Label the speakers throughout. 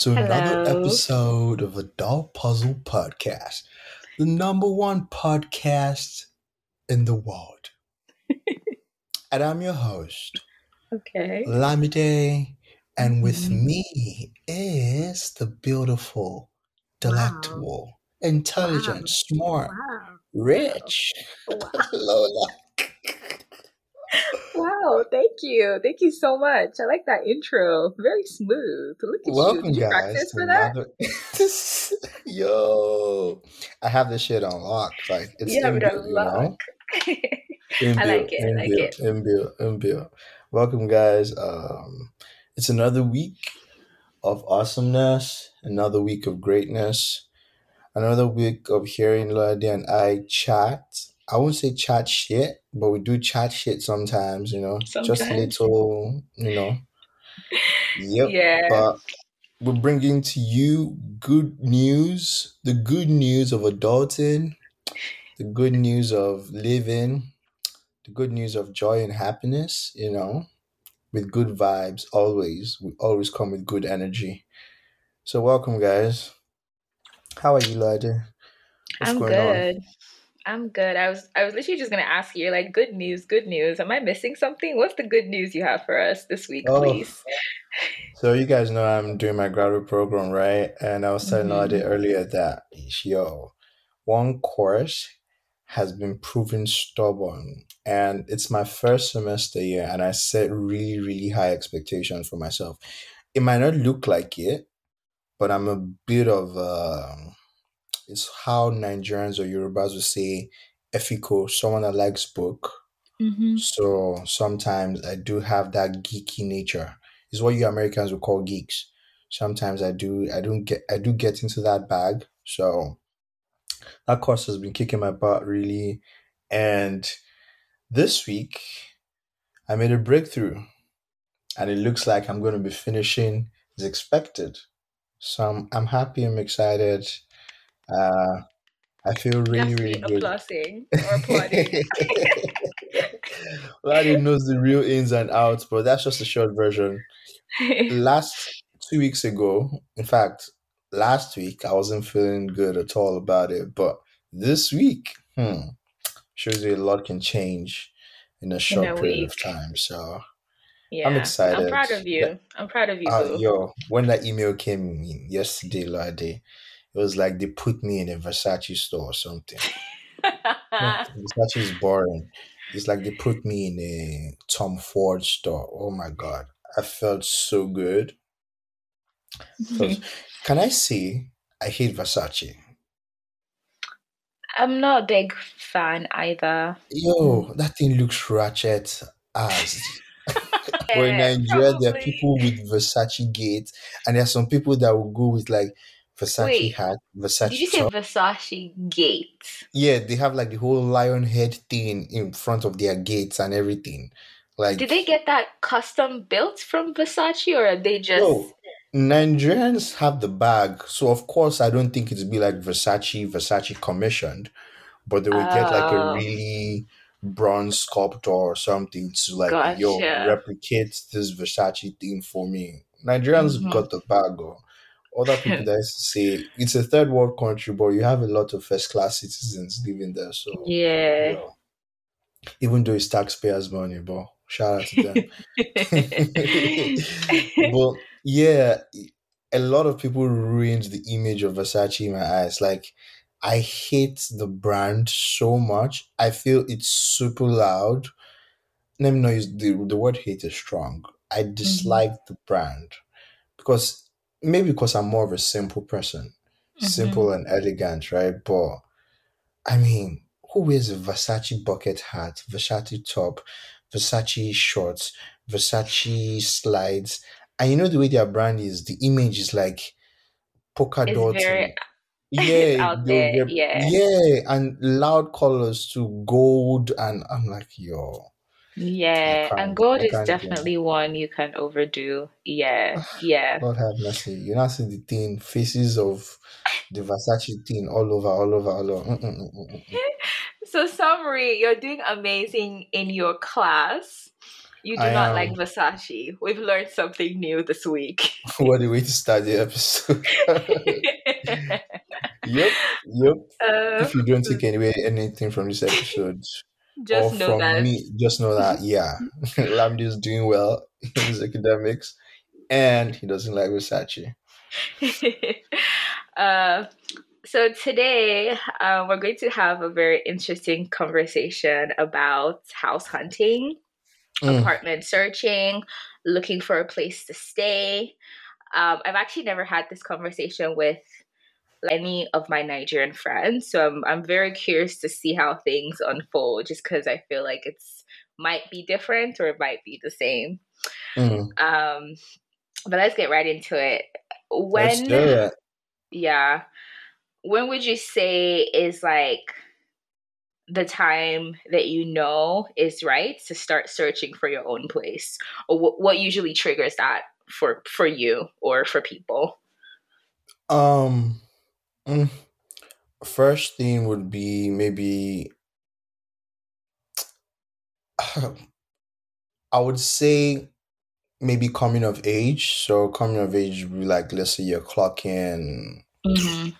Speaker 1: to another episode of the Adult Puzzle Podcast, the number one podcast in the world. and I'm your host,
Speaker 2: Okay.
Speaker 1: Lamide, and with
Speaker 2: Mhm.
Speaker 1: me is the beautiful,
Speaker 2: Wow.
Speaker 1: delectable, intelligent,
Speaker 2: Wow.
Speaker 1: smart,
Speaker 2: Wow.
Speaker 1: rich
Speaker 2: Wow.
Speaker 1: Lola.
Speaker 2: Wow. Thank you. Thank you so much. I like that intro. Very smooth. Look at you.
Speaker 1: Welcome,
Speaker 2: Did you
Speaker 1: guys,
Speaker 2: practice
Speaker 1: to
Speaker 2: for that?
Speaker 1: another. Yo, I have this shit on lock. Like it's
Speaker 2: You it
Speaker 1: inbuilt,
Speaker 2: on
Speaker 1: you know,
Speaker 2: lock. I like it. I like
Speaker 1: inbuilt,
Speaker 2: it.
Speaker 1: inbuilt, inbuilt. Welcome, guys. Um, it's another week of awesomeness, another week of greatness, another week of hearing Ladi and I chat. I won't say chat shit, but we do chat shit sometimes. You know, just a little, you know. Yep,
Speaker 2: Yeah.
Speaker 1: but we're bringing to you good news the good news of adulting the good news of living the good news of joy and happiness you know with good vibes always we always come with good energy so welcome guys how are you Lydia? what's
Speaker 2: I'm
Speaker 1: going on
Speaker 2: good. I'm good. I was I was literally just gonna ask you, like, good news, good news. Am I missing something? What's the good news you have for us this week,
Speaker 1: oh
Speaker 2: please?
Speaker 1: so you guys know i'm doing my graduate program right and i was telling
Speaker 2: Mm-hmm.
Speaker 1: earlier that yo one course has been proven stubborn and it's my first semester year and i set really really high expectations for myself it might not look like it but i'm a bit of uh, it's how nigerians or yorubas would say efiko someone that likes book.
Speaker 2: Mm-hmm.
Speaker 1: so sometimes i do have that geeky nature. It's what you americans would call geeks. Sometimes i do i don't get i do get into that bag. So that course has been kicking my butt really. And this week i made a breakthrough. And it looks like i'm going to be finishing as expected. So i'm, I'm happy i'm excited uh i feel really really good
Speaker 2: applauding or applauding.
Speaker 1: Larry knows the real ins and outs but that's just a short version last two weeks ago in fact last week i wasn't feeling good at all about it but this week hmm shows you a lot can change in a
Speaker 2: In a
Speaker 1: short period of time so i'm
Speaker 2: excited. I'm proud of you. I'm proud of you,
Speaker 1: uh, yo when that email came yesterday Lade, it was like they put me in a versace store or something. Versace is boring. It's like they put me in a tom ford store. Oh my god. I felt so good. Because can i say i hate versace?
Speaker 2: I'm not a big fan either.
Speaker 1: Yo, that thing looks ratchet as. but in Nigeria, there are people with Versace gate, and there are some people that will go with like Versace
Speaker 2: Wait,
Speaker 1: hat,
Speaker 2: did you say
Speaker 1: top.
Speaker 2: Versace Gate?
Speaker 1: Yeah, they have like the whole lion head thing in front of their gates and everything. Like,
Speaker 2: Did they get that custom built from Versace or are they just
Speaker 1: yo, Nigerians have the bag, so of course I don't think it'd be like Versace, Versace commissioned, but they would get like a
Speaker 2: Oh,
Speaker 1: really bronze sculptor or something to like, yo,
Speaker 2: gotcha.
Speaker 1: replicate this Versace thing for me. Nigerians
Speaker 2: hmm
Speaker 1: got the bag, oh. Other people that say it's a third world country, but you have a lot of first class citizens living there. So,
Speaker 2: Yeah.
Speaker 1: yo, even though it's taxpayers' money, but shout out to them. but yeah, a lot of people ruined the image of Versace in my eyes. Like, I hate the brand so much. I feel it's super loud. Let me know the the word hate is strong. I
Speaker 2: hmm
Speaker 1: dislike the brand because maybe because I'm more of a simple person,
Speaker 2: hmm
Speaker 1: simple and elegant, right? But I mean, who wears a Versace bucket hat, Versace top, Versace shorts, Versace slides? And you know the way their brand is, the image is like polka
Speaker 2: very
Speaker 1: yeah,
Speaker 2: out there. Yeah.
Speaker 1: yeah, and loud colors to gold, and I'm like, yo,
Speaker 2: Yeah. And gold is definitely one you can overdo. Yeah. Yeah.
Speaker 1: God have mercy. You now see the thing, faces of the Versace thing all over, all over, all over. Mm, mm, mm.
Speaker 2: So, summary, you're doing amazing in your class. You
Speaker 1: I
Speaker 2: do not like
Speaker 1: am.
Speaker 2: Versace. We've learned something new this week.
Speaker 1: What a way to start the episode. Yep, yep.
Speaker 2: uh,
Speaker 1: If you don't take away anything from this episode
Speaker 2: just know that.
Speaker 1: me, just know that yeah, Lamdi is doing well in his academics, and he doesn't like Versace.
Speaker 2: uh, so today uh, we're going to have a very interesting conversation about house hunting,
Speaker 1: Mm,
Speaker 2: apartment searching, looking for a place to stay. Um, I've actually never had this conversation with any of my Nigerian friends, so I'm I'm very curious to see how things unfold. Just because I feel like it's might be different or it might be the same.
Speaker 1: mm.
Speaker 2: Um, but let's get right into it. When
Speaker 1: it.
Speaker 2: yeah, when would you say is like the time that you know is right to start searching for your own place, or wh- what usually triggers that for for you or for people?
Speaker 1: Um, mm, first thing would be maybe I would say maybe coming of age. So coming of age would be like let's say you're clocking
Speaker 2: Mm-hmm.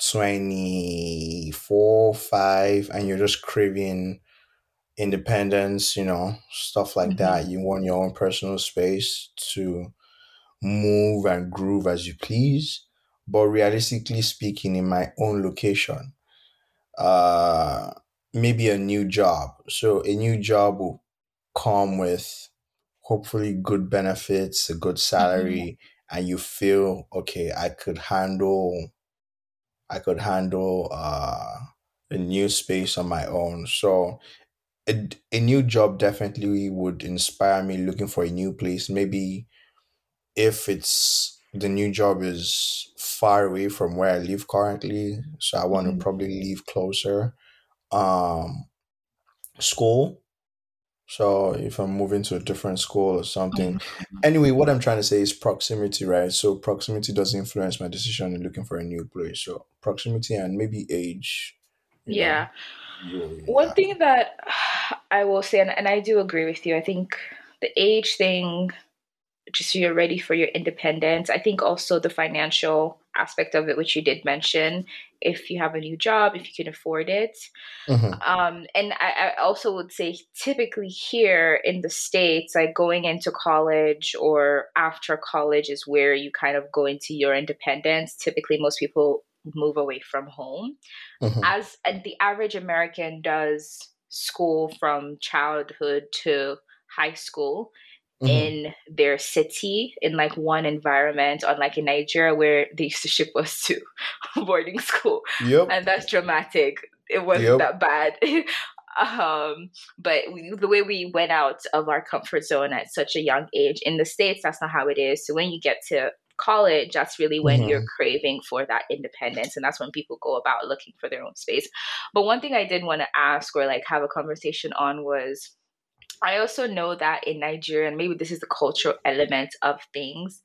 Speaker 1: 24, 5, and you're just craving independence, you know, stuff like
Speaker 2: Mm-hmm.
Speaker 1: that. You want your own personal space to move and groove as you please. But realistically speaking, in my own location, uh, maybe a new job. So a new job will come with hopefully good benefits, a good
Speaker 2: Mm-hmm.
Speaker 1: salary, and you feel okay, I could handle I could handle uh, a new space on my own. So a, a new job definitely would inspire me looking for a new place. Maybe if it's the new job is far away from where I live currently, so I want to
Speaker 2: Mm-hmm.
Speaker 1: probably live closer. Um, school. So if I'm moving to a different school or something. Anyway, what I'm trying to say is proximity, right? So proximity does influence my decision in looking for a new place. So proximity and maybe age, know.
Speaker 2: Yeah. One
Speaker 1: yeah.
Speaker 2: thing that I will say, and, and I do agree with you, I think the age thing, just so you're ready for your independence. I think also the financial aspect of it, which you did mention, if you have a new job, if you can afford it.
Speaker 1: hmm
Speaker 2: Um, and I, I also would say typically here in the States, like going into college or after college is where you kind of go into your independence. Typically, most people move away from home
Speaker 1: hmm
Speaker 2: as the average American does school from childhood to high school
Speaker 1: hmm
Speaker 2: in their city in like one environment, unlike in Nigeria where they used to ship us to boarding school.
Speaker 1: Yep.
Speaker 2: And that's dramatic. It wasn't
Speaker 1: Yep.
Speaker 2: that bad. um, but we, the way we went out of our comfort zone at such a young age in the States, that's not how it is. So when you get to college, that's really when you're
Speaker 1: hmm
Speaker 2: craving for that independence. And that's when people go about looking for their own space. But one thing I did want to ask or like have a conversation on was I also know that in Nigeria, and maybe this is the cultural element of things,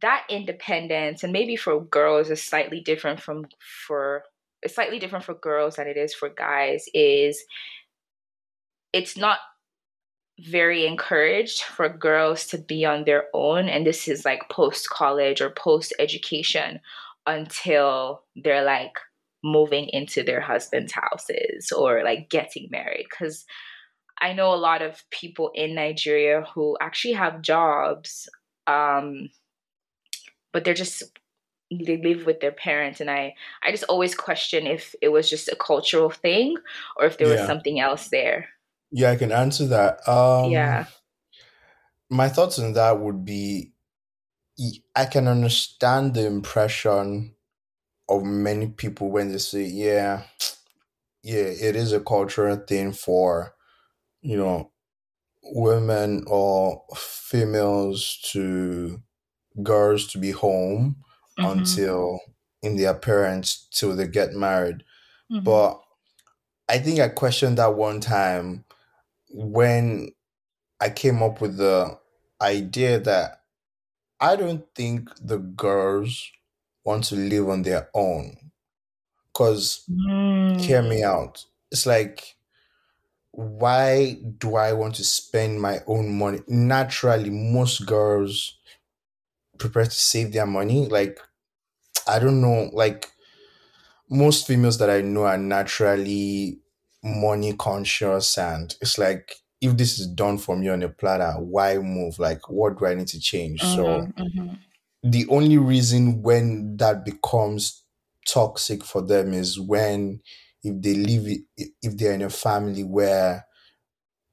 Speaker 2: that independence, and maybe for girls is slightly different from for it's slightly different for girls than it is for guys, is it's not very encouraged for girls to be on their own and this is like post college or post education until they're like moving into their husband's houses or like getting married cuz I know a lot of people in Nigeria who actually have jobs um but they're just they live with their parents and I I just always question if it was just a cultural thing or if there was something else there.
Speaker 1: Yeah, I can answer that. Um,
Speaker 2: Yeah.
Speaker 1: my thoughts on that would be i can understand the impression of many people when they say, yeah, yeah, it is a cultural thing for, you know, women or females to girls to be home mm-hmm. until in their parents till they get married. Mm-hmm. But I think I questioned that one time when I came up with the idea that I don't think the girls want to live on their own. Because, mm. hear me out. It's like, why do I want to spend my own money? Naturally, most girls prepare to save their money. Like, I don't know, like, most females that I know are naturally money conscious, and it's like, if this is done for me on a platter, why move? Like, what do I need to change? Mm-hmm, so, mm-hmm. the only reason when that becomes toxic for them is when if they live if they're in a family where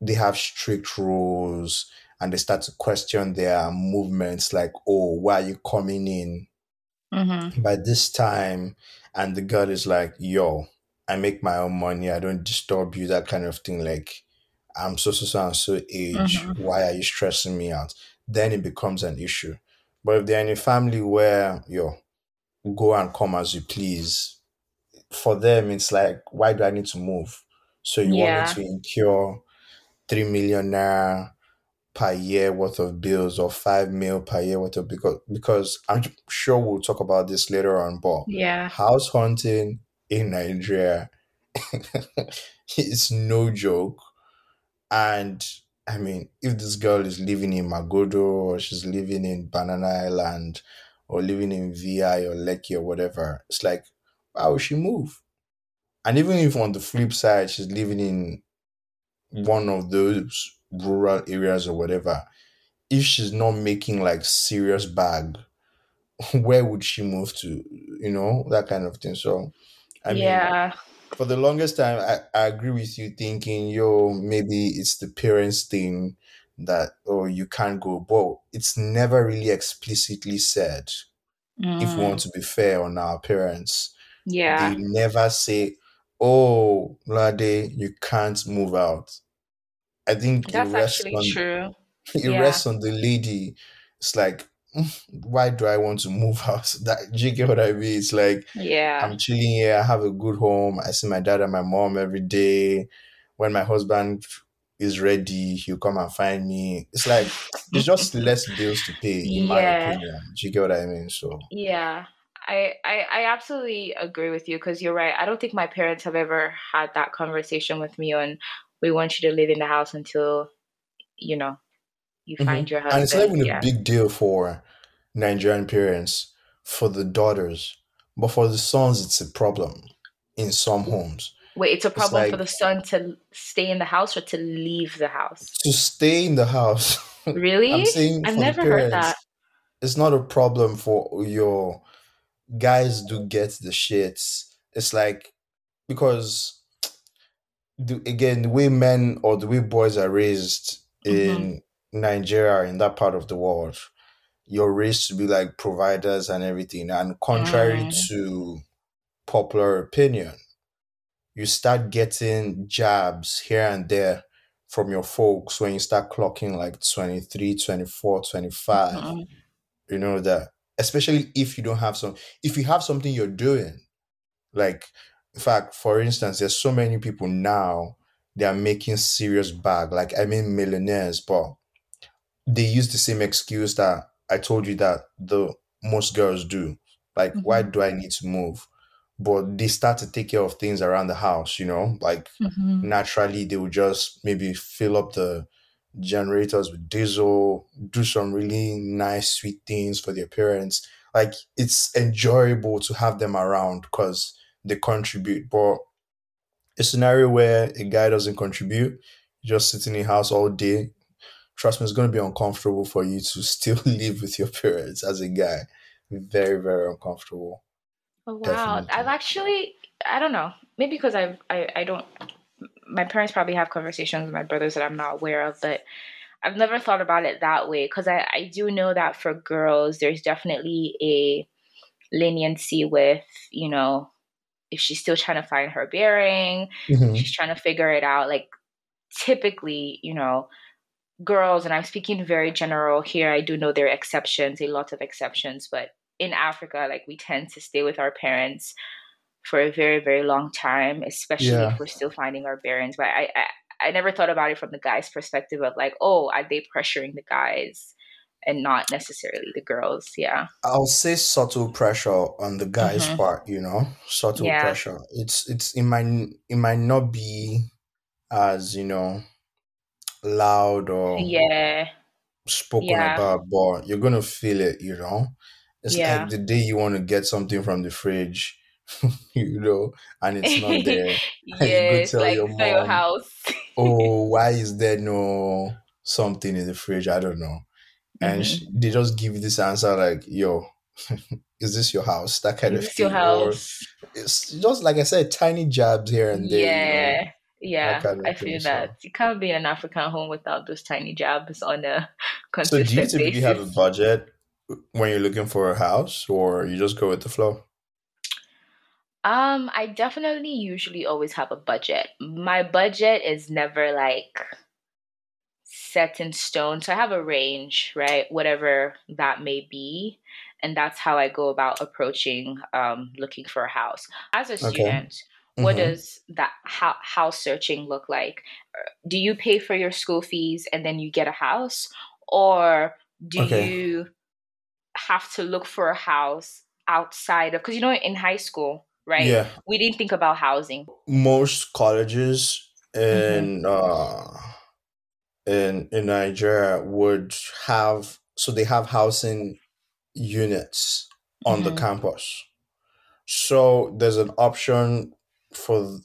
Speaker 1: they have strict rules and they start to question their movements like oh why are you coming in? Mm-hmm. by this time and the girl is like yo i make my own money. I don't disturb you that kind of thing like i'm so so so and so age. Mm-hmm. why are you stressing me out? Then it becomes an issue. But if they're in a family where yo go and come as you please for them it's like why do i need to move? So you yeah. want me to incur three million naira per year worth of bills or five mil per year worth of because because i'm sure we'll talk about this later on but
Speaker 2: yeah.
Speaker 1: house hunting in nigeria is no joke. And i mean if this girl is living in magodo or she's living in banana island or living in vi or lekki or whatever it's like would she move? And even if on the flip side she's living in one of those rural areas or whatever, if she's not making like serious bag, where would she move to? You know, that kind of thing. So
Speaker 2: I yeah. mean
Speaker 1: for the longest time I, I agree with you thinking, yo, maybe it's the parents thing that oh you can't go. But it's never really explicitly said mm. if we want mm. to be fair on our parents.
Speaker 2: Yeah.
Speaker 1: They never say, "Oh, Lade, you can't move out." I think
Speaker 2: that's actually on, true.
Speaker 1: It yeah. rests on the lady. It's like, mm, why do I want to move out? That do you get what I mean? It's like,
Speaker 2: yeah,
Speaker 1: I'm chilling here. I have a good home. I see my dad and my mom every day. When my husband is ready, he'll come and find me. It's like it's just less bills to pay, in yeah. my opinion. Do you get what I mean? So
Speaker 2: yeah, I, I, I absolutely agree with you because you're right. I don't think my parents have ever had that conversation with me on we want you to live in the house until you know you mm-hmm. find your husband.
Speaker 1: And it's not even yeah. a big deal for Nigerian parents for the daughters, but for the sons, it's a problem in some homes.
Speaker 2: Wait, it's a problem it's like, for the son to stay in the house or to leave the house?
Speaker 1: To stay in the house.
Speaker 2: Really? I'm saying I've never parents, heard that.
Speaker 1: It's not a problem for your guys do get the shits. It's like because the, again the way men or the way boys are raised mm-hmm. in Nigeria in that part of the world, you're raised to be like providers and everything. And contrary mm. to popular opinion, you start getting jabs here and there from your folks when you start clocking like 23, 24, 25. Mm-hmm. You know that especially if you don't have some if you have something you're doing like in fact for instance there's so many people now they are making serious bag like i mean millionaires but they use the same excuse that i told you that the most girls do like mm-hmm. why do i need to move but they start to take care of things around the house you know like mm-hmm. naturally they will just maybe fill up the generators with diesel, do some really nice, sweet things for their parents. Like it's enjoyable to have them around because they contribute. But a scenario where a guy doesn't contribute, just sitting in the house all day, trust me, it's going to be uncomfortable for you to still live with your parents as a guy. Very, very uncomfortable.
Speaker 2: Oh, wow. Definitely. I've actually, I don't know, maybe because I've, I, I don't my parents probably have conversations with my brothers that I'm not aware of, but I've never thought about it that way because I, I do know that for girls, there's definitely a leniency with, you know, if she's still trying to find her bearing, mm-hmm. she's trying to figure it out. Like, typically, you know, girls, and I'm speaking very general here, I do know there are exceptions, a lot of exceptions, but in Africa, like we tend to stay with our parents for a very, very long time, especially
Speaker 1: Yeah.
Speaker 2: if we're still finding our bearings. But I, I, I never thought about it from the guy's perspective of like, oh, are they pressuring the guys and not necessarily the girls? Yeah.
Speaker 1: I'll say subtle pressure on the guy's
Speaker 2: hmm
Speaker 1: part, you know, subtle
Speaker 2: Yeah.
Speaker 1: pressure. It's it's it might it might not be as, you know, loud or
Speaker 2: Yeah.
Speaker 1: spoken
Speaker 2: Yeah.
Speaker 1: about, but you're gonna feel it, you know. It's
Speaker 2: Yeah.
Speaker 1: like the day you want to get something from the fridge, you know, and it's not there. And you go tell
Speaker 2: like
Speaker 1: your mom,
Speaker 2: house.
Speaker 1: oh, why is there no something in the fridge? I don't know. And
Speaker 2: hmm
Speaker 1: sh they just give you this answer like, yo, is this your house? That kind
Speaker 2: Is
Speaker 1: of
Speaker 2: this your
Speaker 1: thing. Or
Speaker 2: house?
Speaker 1: it's just like I said, tiny jabs here and there, you know,
Speaker 2: Yeah.
Speaker 1: that
Speaker 2: Yeah, I
Speaker 1: of
Speaker 2: feel
Speaker 1: thing.
Speaker 2: that.
Speaker 1: So,
Speaker 2: You can't be in an African home without those tiny jobs on a
Speaker 1: so do you
Speaker 2: consistent
Speaker 1: typically have a budget when you're looking for a house, or you just go with the flow?
Speaker 2: Um, I definitely usually always have a budget. My budget is never like set in stone. So I have a range, right? Whatever that may be. And that's how I go about approaching um, looking for a house. As a
Speaker 1: Okay.
Speaker 2: student, what
Speaker 1: Mm-hmm.
Speaker 2: does that how, house searching look like? Do you pay for your school fees and then you get a house? Or do
Speaker 1: Okay.
Speaker 2: you have to look for a house outside of, because you know, in high school, right?
Speaker 1: Yeah.
Speaker 2: We didn't think about housing.
Speaker 1: Most colleges in uh in in Nigeria would have so they have housing units on the
Speaker 2: hmm
Speaker 1: campus. So there's an option for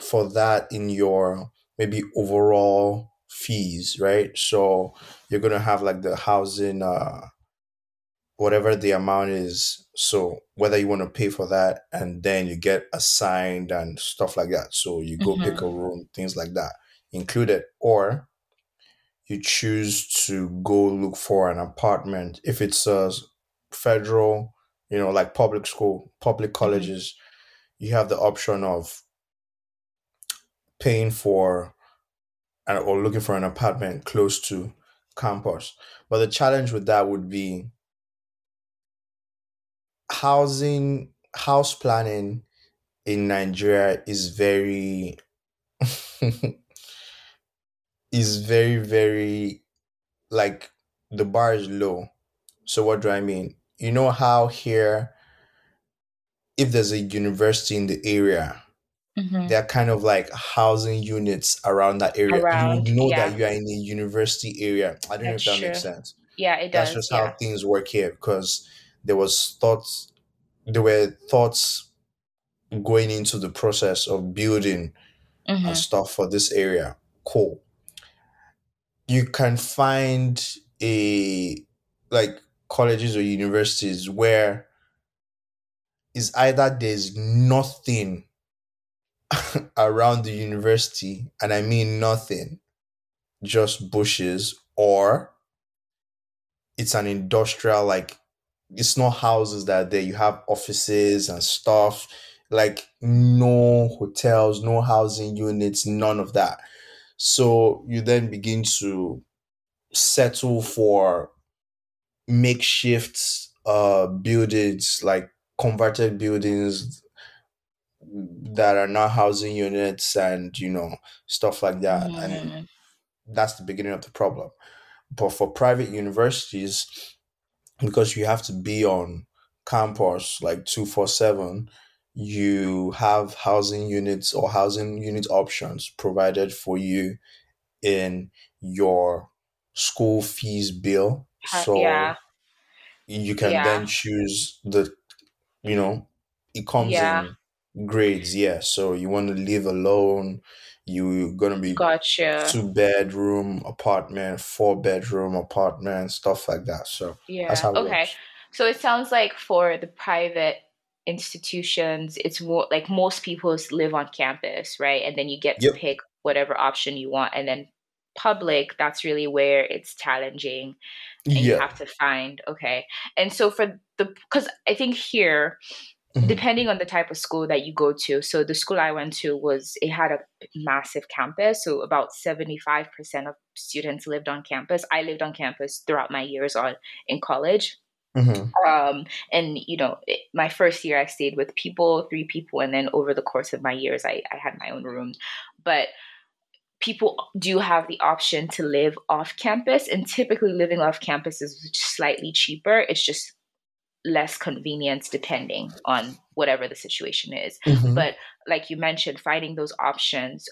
Speaker 1: for that in your maybe overall fees, right? So you're gonna have like the housing uh whatever the amount is. So whether you want to pay for that and then you get assigned and stuff like that. So you go pick
Speaker 2: hmm
Speaker 1: a room, things like that included. Or you choose to go look for an apartment if it's a federal, you know, like public school, public
Speaker 2: hmm
Speaker 1: colleges, you have the option of paying for or looking for an apartment close to campus. But the challenge with that would be housing, house planning in Nigeria is very is very very like the bar is low. So what do I mean? You know how here if there's a university in the area,
Speaker 2: hmm
Speaker 1: there are kind of like housing units around that area. You know
Speaker 2: yeah,
Speaker 1: that you are in a university area. I don't know if
Speaker 2: that's
Speaker 1: that makes sense.
Speaker 2: Yeah, it does.
Speaker 1: That's just how things work here because there was thoughts there were thoughts going into the process of building
Speaker 2: hmm
Speaker 1: and stuff for this area. Cool. You can find a like colleges or universities where is either there's nothing around the university, and I mean nothing, just bushes, or it's an industrial like it's not houses that are there. You have offices and stuff, like no hotels, no housing units, none of that. So you then begin to settle for makeshift uh buildings, like converted buildings that are not housing units and you know stuff like that. And that's the beginning of the problem. But for private universities, because you have to be on campus like 247 you have housing units or housing unit options provided for you in your school fees bill.
Speaker 2: Ha- Yeah,
Speaker 1: so you can
Speaker 2: yeah,
Speaker 1: then choose the you know it comes
Speaker 2: yeah.
Speaker 1: in grades yeah. So you want to live alone you're gonna be
Speaker 2: Gotcha.
Speaker 1: two bedroom apartment four bedroom apartment stuff like that so that's
Speaker 2: Yeah. Okay.
Speaker 1: works
Speaker 2: So it sounds like for the private institutions, it's more like most people live on campus, right? And then you get to
Speaker 1: yep
Speaker 2: pick whatever option you want. And then public, that's really where it's challenging and you have to find, okay. And so for the, because I think here,
Speaker 1: Mhm.
Speaker 2: depending on the type of school that you go to. So the school I went to was it had a massive campus, so about 75% of students lived on campus. I lived on campus throughout my years on in college. Mm-hmm. Um, and you know, it, my first year I stayed with people, three people, and then over the course of my years, I, I had my own room. But people do have the option to live off campus, and typically living off campus is slightly cheaper. It's just less convenience depending on whatever the situation is. Mm-hmm. But like you mentioned, finding those options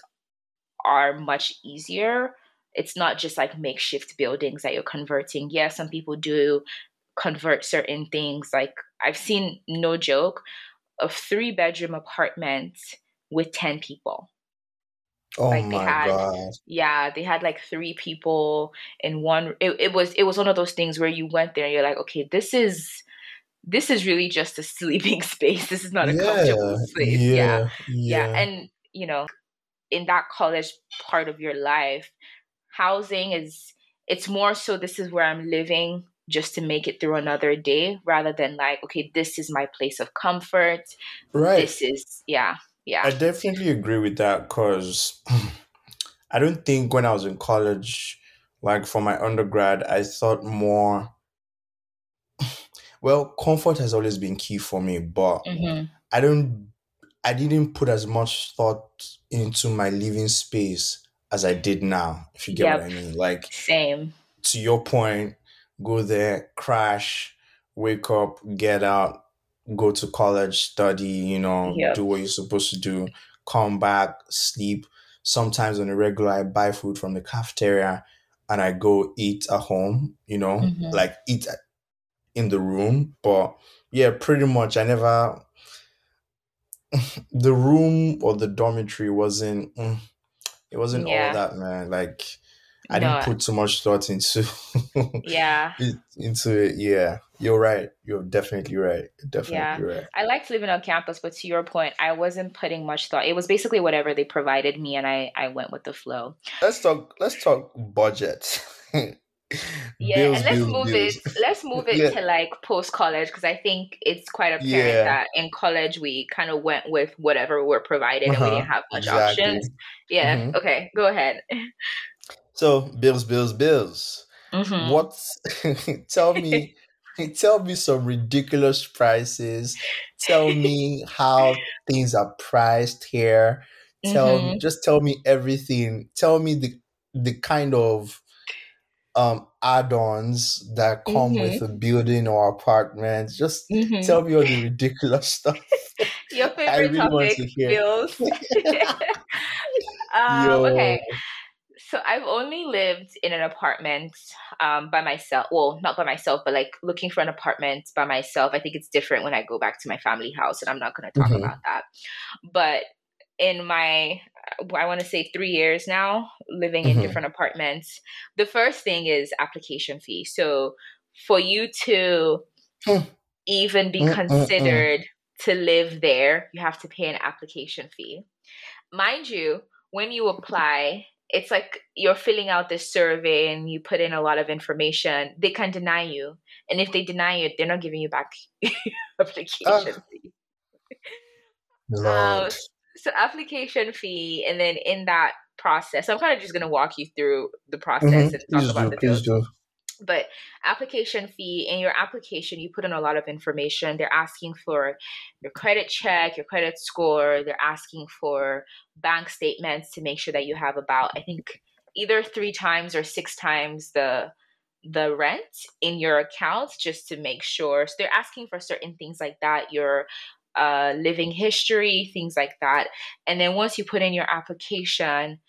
Speaker 2: are much easier. It's not just like makeshift buildings that you're converting. Yeah, some people do convert certain things. Like I've seen, no joke, a three bedroom apartment with 10 people.
Speaker 1: Oh like my
Speaker 2: had,
Speaker 1: god!
Speaker 2: Yeah, they had like three people in one. It, it was it was one of those things where you went there and you're like, okay, this is this is really just a sleeping space. This is not a yeah, comfortable space. Yeah, yeah, yeah, and you know, in that college part of your life, housing is it's more so this is where I'm living just to make it through another day rather than like okay this is my place of comfort. Right. This is yeah. Yeah.
Speaker 1: I definitely agree with that because i don't think when i was in college like for my undergrad i thought more well comfort has always been key for me but mm-hmm. i don't i didn't put as much thought into my living space as i did now if you get yep. what i mean like
Speaker 2: same
Speaker 1: to your point go there, crash, wake up, get out, go to college, study, you know, yep. do what you're supposed to do, come back, sleep. Sometimes on a regular, I buy food from the cafeteria and I go eat at home, you know, mm-hmm. like eat in the room. But yeah, pretty much I never, the room or the dormitory wasn't, mm, it wasn't yeah. all that, man. Like, I no. didn't put too much thought into
Speaker 2: yeah
Speaker 1: into it. Yeah, you're right. You're definitely right. Definitely yeah. right.
Speaker 2: I liked living on campus, but to your point, I wasn't putting much thought. It was basically whatever they provided me, and I I went with the flow.
Speaker 1: Let's talk. Let's talk budget.
Speaker 2: yeah, bills, and let's bills, move bills. it. Let's move it yeah. to like post college because I think it's quite apparent yeah. that in college we kind of went with whatever we're provided uh-huh. and we uh-huh. didn't have much exactly. options. Yeah. Mm-hmm. Okay. Go ahead.
Speaker 1: So bills, bills, bills. Mm-hmm. What? tell me, tell me some ridiculous prices. Tell me how things are priced here. Tell mm-hmm. just tell me everything. Tell me the the kind of um add-ons that come mm-hmm. with a building or apartment. Just mm-hmm. tell me all the ridiculous stuff.
Speaker 2: Your favorite really topic, bills. um, okay. So I've only lived in an apartment um, by myself. Well, not by myself, but like looking for an apartment by myself. I think it's different when I go back to my family house, and I'm not going to talk mm-hmm. about that. But in my, I want to say three years now, living mm-hmm. in different apartments, the first thing is application fee. So for you to hmm. even be considered to live there, you have to pay an application fee. Mind you, when you apply, it's like you're filling out this survey and you put in a lot of information. They can deny you, and if they deny you, they're not giving you back application uh, fee. Um, so application fee, and then in that process, I'm kind of just gonna walk you through the process mm-hmm. and talk please about do, the deal. But application fee in your application, you put in a lot of information. They're asking for your credit check, your credit score. They're asking for bank statements to make sure that you have about, I think, either three times or six times the the rent in your account just to make sure. So they're asking for certain things like that, your uh, living history, things like that. And then once you put in your application,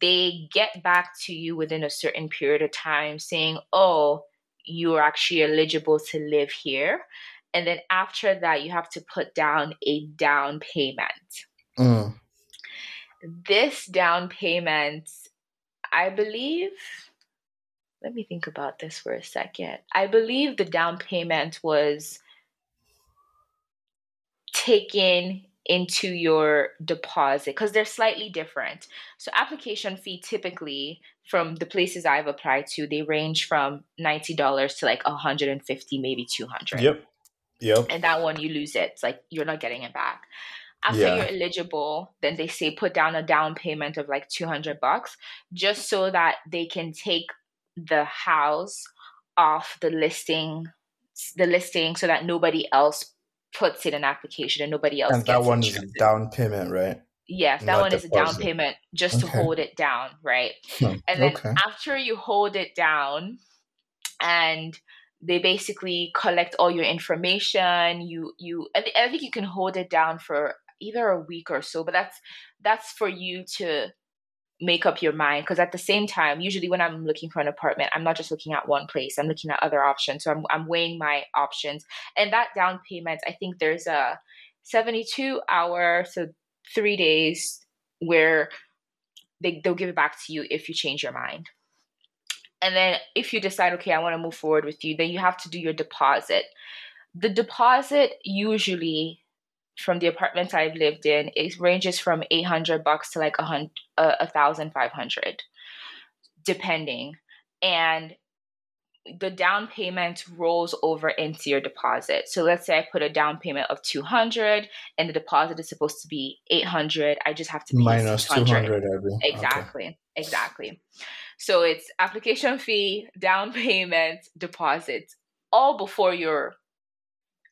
Speaker 2: they get back to you within a certain period of time saying, oh, you're actually eligible to live here. And then after that, you have to put down a down payment. Mm. This down payment, I believe, let me think about this for a second. I believe the down payment was taken into your deposit because they're slightly different. So application fee typically from the places I've applied to, they range from $90 to like 150, maybe 200.
Speaker 1: Yep. Yep.
Speaker 2: And that one you lose it. It's like you're not getting it back. After yeah. you're eligible, then they say put down a down payment of like 200 bucks just so that they can take the house off the listing the listing so that nobody else puts in an application and nobody else
Speaker 1: And that one is a down payment, right?
Speaker 2: Yes, that
Speaker 1: Not
Speaker 2: one is a down payment just to hold it down, right?
Speaker 1: Hmm,
Speaker 2: And then
Speaker 1: okay.
Speaker 2: after you hold it down and they basically collect all your information, you you I think you can hold it down for either a week or so, but that's that's for you to make up your mind because at the same time usually when i'm looking for an apartment i'm not just looking at one place i'm looking at other options. So i'm, I'm weighing my options. And that down payment i think there's a 72 hour so three days where they, they'll give it back to you if you change your mind. And then if you decide okay i want to move forward with you then you have to do your deposit. The deposit usually from the apartments I've lived in, it ranges from 800 bucks to like a hundred, uh, a thousand five hundred, depending. And the down payment rolls over into your deposit. So let's say I put a down payment of 200 and the deposit is supposed to be 800. I just have to pay
Speaker 1: Minus
Speaker 2: 600.
Speaker 1: 200 every. okay.
Speaker 2: Exactly. Exactly. So it's application fee, down payment, deposit, all before your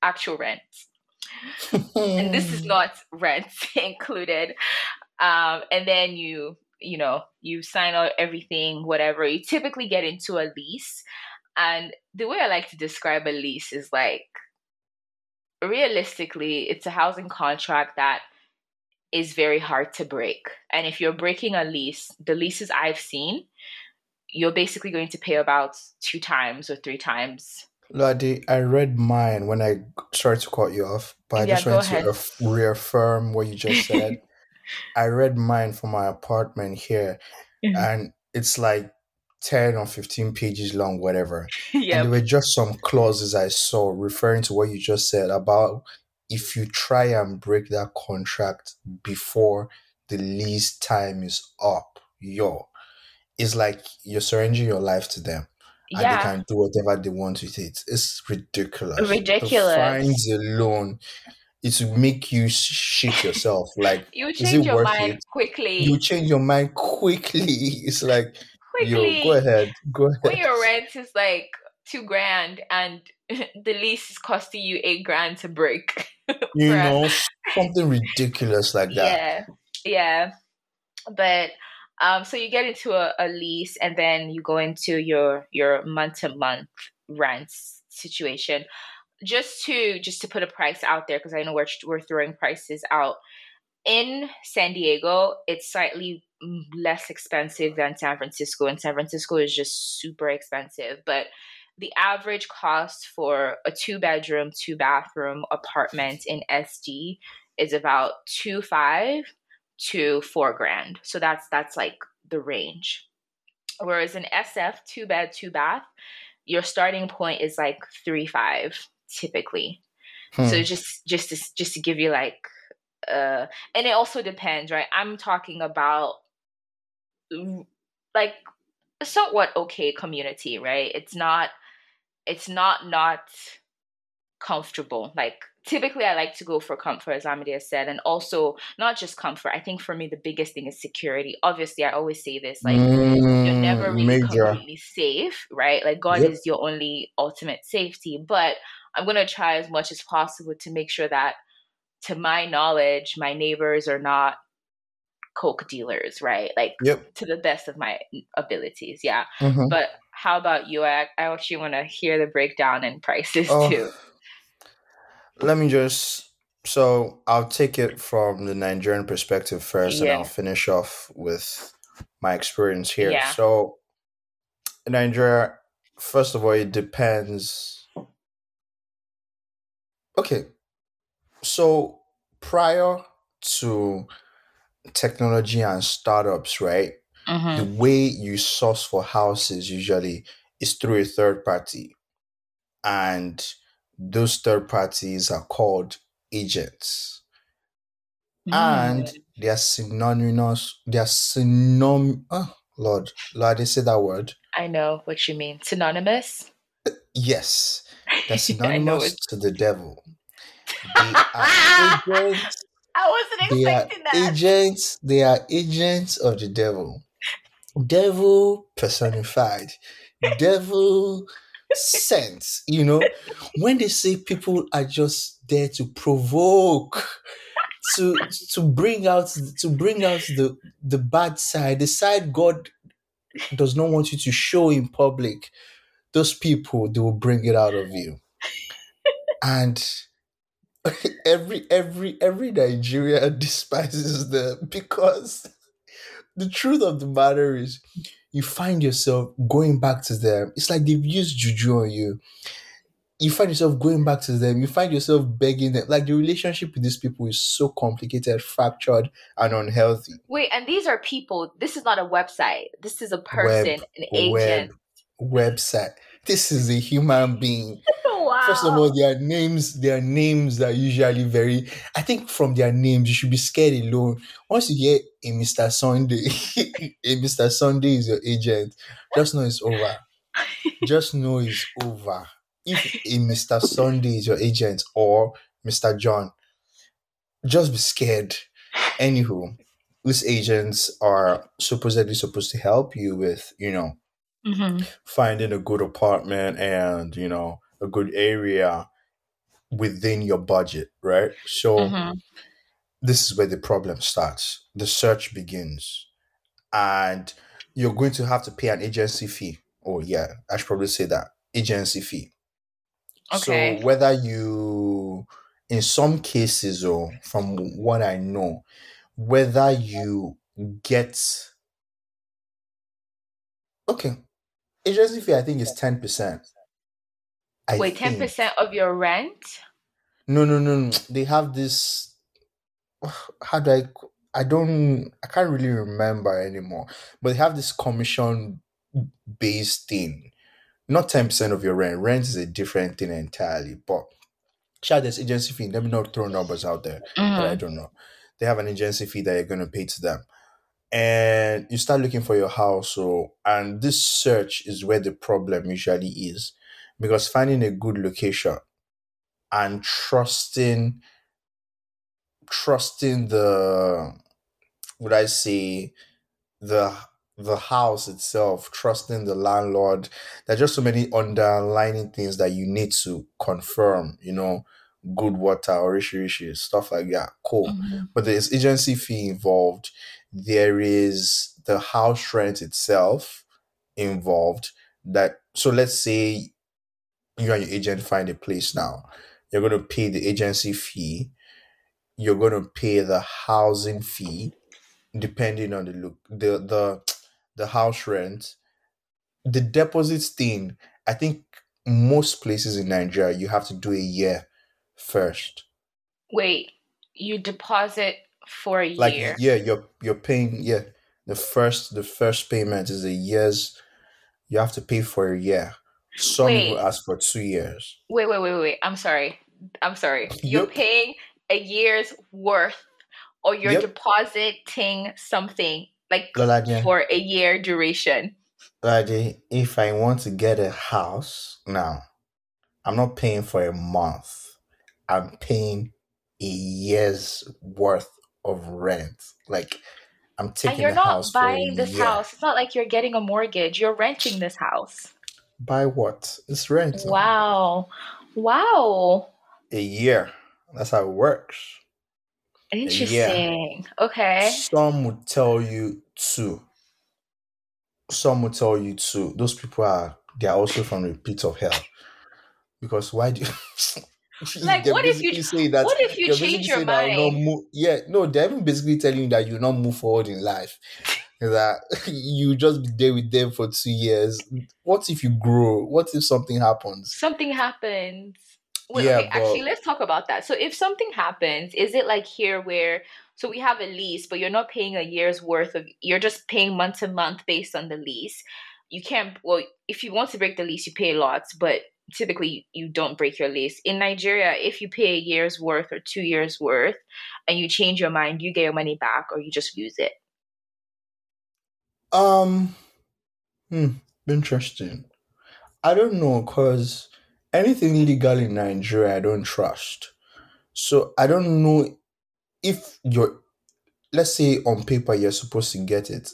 Speaker 2: actual rent. And this is not rent included. Um, and then you, you know, you sign out everything, whatever. You typically get into a lease. And the way I like to describe a lease is like realistically, it's a housing contract that is very hard to break. And if you're breaking a lease, the leases I've seen, you're basically going to pay about two times or three times.
Speaker 1: Ladi, I read mine when I sorry to cut you off, but I
Speaker 2: Yeah,
Speaker 1: just wanted to reaffirm what you just said. I read mine for my apartment here,
Speaker 2: Mhm.
Speaker 1: and it's like 10 or 15 pages long, whatever. And
Speaker 2: yeah.
Speaker 1: there were just some clauses I saw referring to what you just said about if you try and break that contract before the lease time is up, yo, it's like you're surrendering your life to them and they can do whatever they want with it. It's ridiculous.
Speaker 2: Ridiculous.
Speaker 1: The fines alone, it will make you sh- shit yourself. Like,
Speaker 2: You change
Speaker 1: it
Speaker 2: your mind
Speaker 1: it?
Speaker 2: quickly.
Speaker 1: You change your mind quickly. It's like,
Speaker 2: quickly.
Speaker 1: yo, go ahead, go ahead.
Speaker 2: When your rent is like two grand and the lease is costing you eight grand to break.
Speaker 1: You know, something ridiculous like that.
Speaker 2: Yeah, yeah. But um, so you get into a, a lease, and then you go into your your month to month rent situation. Just to just to put a price out there, because I know we're we're throwing prices out in San Diego. It's slightly less expensive than San Francisco, and San Francisco is just super expensive. But the average cost for a two bedroom, two bathroom apartment in SD is about two five to four grand. So that's that's like the range. Whereas in SF, two bed, two bath, your starting point is like three five typically.
Speaker 1: Hmm.
Speaker 2: So just just to, just to give you like uh and it also depends, right? I'm talking about like a somewhat okay community, right? It's not it's not not comfortable. Like typically I like to go for comfort, as Amadeus said, and also not just comfort. I think for me the biggest thing is security. Obviously, I always say this, like you're
Speaker 1: Mm,
Speaker 2: never really
Speaker 1: major.
Speaker 2: completely safe, right? Like God
Speaker 1: Yep.
Speaker 2: is your only ultimate safety. But I'm gonna try as much as possible to make sure that, to my knowledge, my neighbors are not coke dealers, right? Like
Speaker 1: Yep.
Speaker 2: to the best of my abilities, yeah.
Speaker 1: Mhm.
Speaker 2: But how about you? I, I actually want to hear the breakdown and prices
Speaker 1: Oh,
Speaker 2: too.
Speaker 1: Let me just. So I'll take it from the Nigerian perspective first, and I'll finish off with my experience here.
Speaker 2: Yeah.
Speaker 1: So, in Nigeria, first of all, it depends. Okay, so prior to technology and startups, right?
Speaker 2: Mm-hmm.
Speaker 1: the way you source for houses usually is through a third party and those third parties are called agents. And mm. they are synonymous they are synonym oh ah, lord lord they say that word.
Speaker 2: I know what you mean. Synonymous.
Speaker 1: yes. They're synonymous to the devil. They are agents.
Speaker 2: I wasn't
Speaker 1: they
Speaker 2: expecting that.
Speaker 1: agents. They are agents of the devil. Devil personified. Devil sense. You know, when they say people are just there to provoke, to to bring out to bring out the the bad side, the side God does not want you to show in public. Those people they will bring it out of you, and every every every Nigeria despises them because the truth of the matter is you find yourself going back to them. It's like they've used juju on you. You find yourself going back to them. You find yourself begging them. Like the relationship with these people is so complicated, fractured, and unhealthy.
Speaker 2: Wait, and these are people. This is not a website. This is a person, web, an agent.
Speaker 1: Web, website. This is a human being. Wow. First of all, their names, their names are usually very. I think from their names, you should be scared alone. Once you hear a Mr. Sunday, a Mr. Sunday is your agent, just know it's over. just know it's over. If a Mr. Sunday is your agent or Mr. John, just be scared. Anywho, these agents are supposedly supposed to help you with, you know, mm-hmm. finding a good apartment and, you know, a good area within your budget, right? So mm-hmm. this is where the problem starts. The search begins, and you're going to have to pay an agency fee. Oh yeah, I should probably say that agency fee. Okay. So whether you, in some cases, or from what I know, whether you get okay, agency fee I think is ten percent
Speaker 2: I Wait, ten percent of your rent?
Speaker 1: No, no, no, no. They have this. How do I? I don't. I can't really remember anymore. But they have this commission based thing. Not ten percent of your rent. Rent is a different thing entirely. But sure, there's agency fee. Let me not throw numbers out there mm-hmm. I don't know. They have an agency fee that you're going to pay to them and you start looking for your house so and this search is where the problem usually is because finding a good location and trusting trusting the would I say the the house itself, trusting the landlord. There are just so many underlining things that you need to confirm, you know, good water or rishi stuff like that. Cool. Mm-hmm. But there's agency fee involved. There is the house rent itself involved. That so let's say you and your agent find a place now. You're going to pay the agency fee. You're going to pay the housing fee, depending on the look, the the the house rent, the deposits thing. I think most places in Nigeria you have to do a year first.
Speaker 2: Wait, you deposit for a
Speaker 1: like,
Speaker 2: year?
Speaker 1: Yeah, you're you're paying. Yeah, the first the first payment is a year's. You have to pay for a year. Some wait. people ask for two years.
Speaker 2: Wait, wait, wait, wait. I'm sorry. I'm sorry. You're yep. paying a year's worth or you're yep. depositing something like Loladia. for a year duration.
Speaker 1: Loladia, if I want to get a house now, I'm not paying for a month. I'm paying a year's worth of rent. Like I'm taking and
Speaker 2: you're not buying this year. house. It's not like you're getting a mortgage. You're renting this house.
Speaker 1: By what? It's rent.
Speaker 2: Wow. Wow.
Speaker 1: A year. That's how it works.
Speaker 2: Interesting. Okay.
Speaker 1: Some would tell you two. Some would tell you two. Those people are they are also from the pit of hell. Because why do you
Speaker 2: like what if you say that what if you change your mind?
Speaker 1: Move, yeah, no, they're even basically telling you that you not move forward in life that you just be there with them for two years. What if you grow? What if something happens?
Speaker 2: Something happens. Wait, yeah, okay, but... actually, let's talk about that. So, if something happens, is it like here where so we have a lease, but you're not paying a year's worth of you're just paying month to month based on the lease. You can't well, if you want to break the lease, you pay lots, but typically you don't break your lease. In Nigeria, if you pay a year's worth or two years worth and you change your mind, you get your money back or you just use it.
Speaker 1: Um, hmm, interesting. I don't know because anything legal in Nigeria, I don't trust. So I don't know if you're, let's say on paper, you're supposed to get it,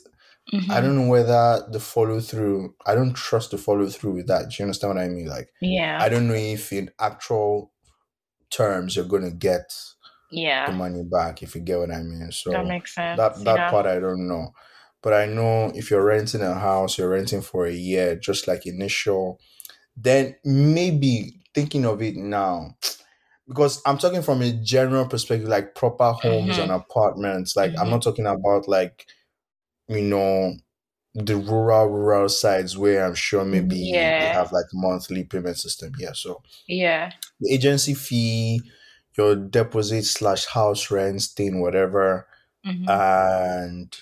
Speaker 1: Mm-hmm. I don't know whether the follow through. I don't trust the follow through with that. Do you understand what I mean? Like,
Speaker 2: yeah,
Speaker 1: I don't know if in actual terms you're gonna get
Speaker 2: yeah
Speaker 1: the money back. If you get what I mean. So
Speaker 2: that makes sense.
Speaker 1: That that yeah. part I don't know, but I know if you're renting a house, you're renting for a year, just like initial. Then maybe thinking of it now because I'm talking from a general perspective, like proper homes mm-hmm. and apartments. Like mm-hmm. I'm not talking about like you know the rural rural sides where I'm sure maybe yeah. they have like monthly payment system. Yeah, so
Speaker 2: yeah,
Speaker 1: the agency fee, your deposit slash house rent thing, whatever, mm-hmm. and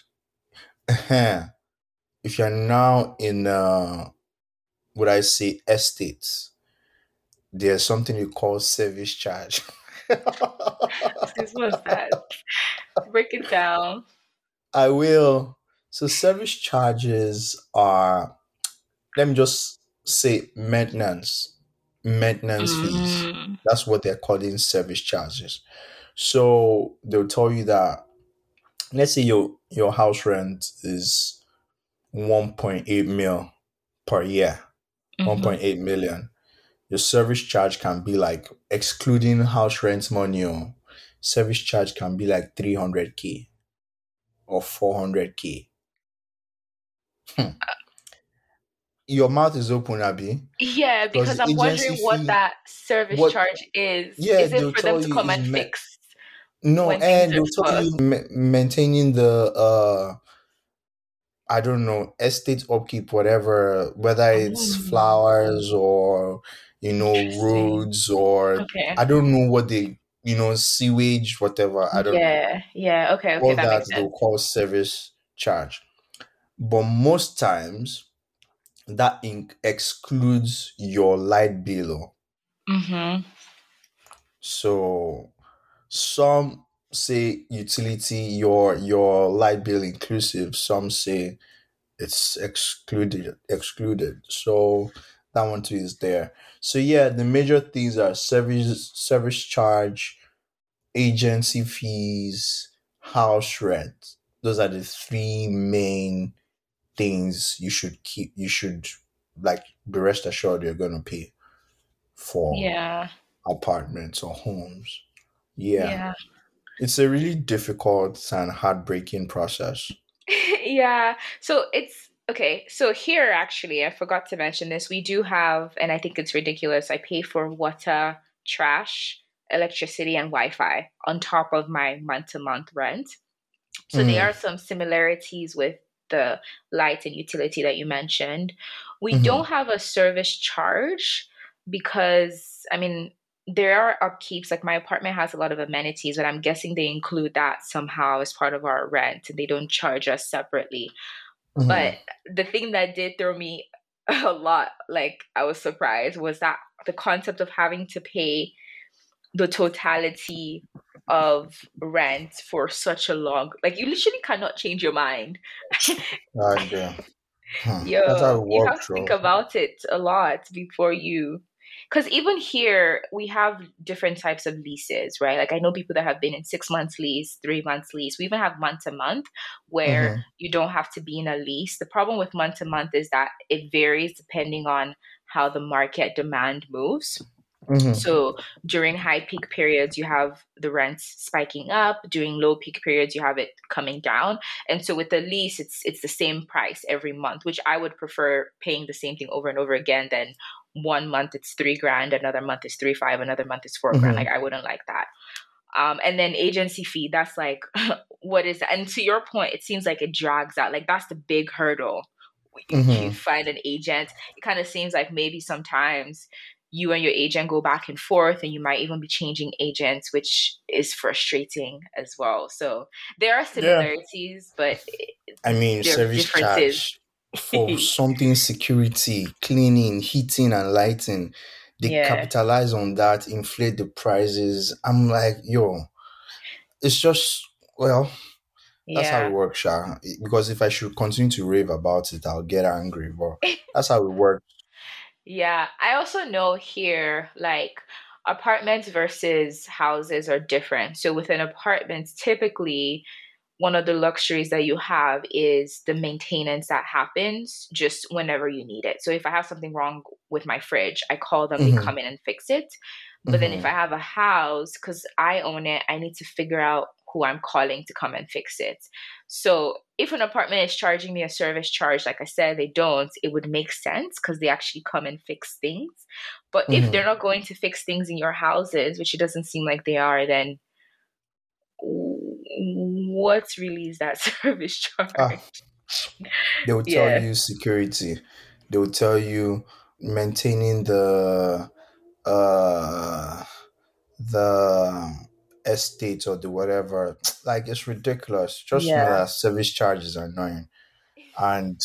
Speaker 1: if you're now in uh, would I say estates there's something you call service charge.
Speaker 2: this was that. Break it down.
Speaker 1: I will. So service charges are let me just say maintenance. Maintenance mm. fees. That's what they're calling service charges. So they'll tell you that let's say your your house rent is 1.8 mil per year. Mm-hmm. 1.8 million your service charge can be like excluding house rent money or service charge can be like 300k or 400k hmm. your mouth is open abby
Speaker 2: yeah because i'm wondering fee, what that service what, charge is yeah is it for them to come and ma- fix
Speaker 1: no and ma- maintaining the uh I don't know, estate upkeep, whatever, whether it's oh. flowers or you know, roads or okay. I don't know what they, you know, sewage, whatever. I don't
Speaker 2: yeah,
Speaker 1: know.
Speaker 2: Yeah, okay, okay.
Speaker 1: All that, that they'll call service charge. But most times that in- excludes your light bill.
Speaker 2: Mm-hmm.
Speaker 1: So some say utility your your light bill inclusive some say it's excluded excluded so that one too is there. So yeah, the major things are service service charge, agency fees, house rent. Those are the three main things you should keep you should like be rest assured you're gonna pay for
Speaker 2: yeah
Speaker 1: apartments or homes. Yeah. yeah. It's a really difficult and heartbreaking process.
Speaker 2: yeah. So it's Okay, so here actually, I forgot to mention this. We do have, and I think it's ridiculous. I pay for water, trash, electricity, and Wi Fi on top of my month to month rent. So mm. there are some similarities with the light and utility that you mentioned. We mm-hmm. don't have a service charge because, I mean, there are upkeeps. Like my apartment has a lot of amenities, but I'm guessing they include that somehow as part of our rent and they don't charge us separately. Mm-hmm. But the thing that did throw me a lot, like I was surprised, was that the concept of having to pay the totality of rent for such a long like you literally cannot change your mind.
Speaker 1: oh, yeah.
Speaker 2: Huh. Yo, you have to think about it a lot before you because even here we have different types of leases right like i know people that have been in six months lease three months lease we even have month to month where mm-hmm. you don't have to be in a lease the problem with month to month is that it varies depending on how the market demand moves Mm-hmm. So during high peak periods, you have the rents spiking up. During low peak periods, you have it coming down. And so with the lease, it's it's the same price every month, which I would prefer paying the same thing over and over again than one month it's three grand, another month is three five, another month is 4 mm-hmm. grand. Like I wouldn't like that. Um, and then agency fee, that's like, what is that? And to your point, it seems like it drags out. Like that's the big hurdle. Mm-hmm. You find an agent. It kind of seems like maybe sometimes you and your agent go back and forth, and you might even be changing agents, which is frustrating as well. So there are similarities, yeah. but
Speaker 1: I mean, service charge for something security, cleaning, heating, and lighting. They yeah. capitalize on that, inflate the prices. I'm like, yo, it's just well, that's yeah. how it works, Sha. Because if I should continue to rave about it, I'll get angry. But that's how it works.
Speaker 2: Yeah, I also know here, like apartments versus houses are different. So within apartments, typically one of the luxuries that you have is the maintenance that happens just whenever you need it. So if I have something wrong with my fridge, I call them, mm-hmm. they come in and fix it. But mm-hmm. then if mm-hmm. I have a house, because I own it, I need to figure out who I'm calling to come and fix it. So if an apartment is charging me a service charge, like I said, they don't, it would make sense because they actually come and fix things. But mm-hmm. if they're not going to fix things in your houses, which it doesn't seem like they are, then what really is that service charge? Ah,
Speaker 1: they will tell yeah. you security. They will tell you maintaining the uh the estate or the whatever. Like it's ridiculous. Just yeah. know that service charges are annoying. And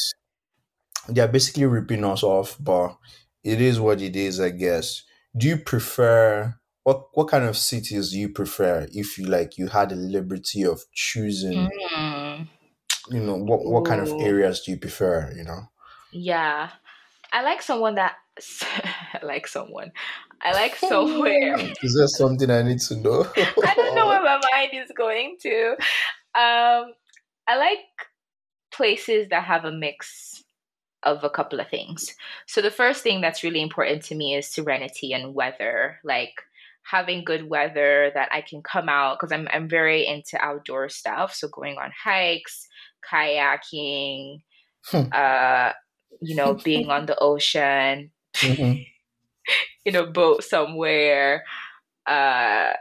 Speaker 1: they're basically ripping us off, but it is what it is, I guess. Do you prefer what what kind of cities do you prefer if you like you had the liberty of choosing mm. you know what what kind of areas do you prefer you know?
Speaker 2: Yeah. I like someone that I like someone. I like somewhere.
Speaker 1: Is there something i need to know?
Speaker 2: I don't know where my mind is going to. Um i like places that have a mix of a couple of things. So the first thing that's really important to me is serenity and weather. Like having good weather that I can come out because I'm I'm very into outdoor stuff. So going on hikes, kayaking, hmm. uh, you know, being on the ocean, mm-hmm. in a boat somewhere, uh,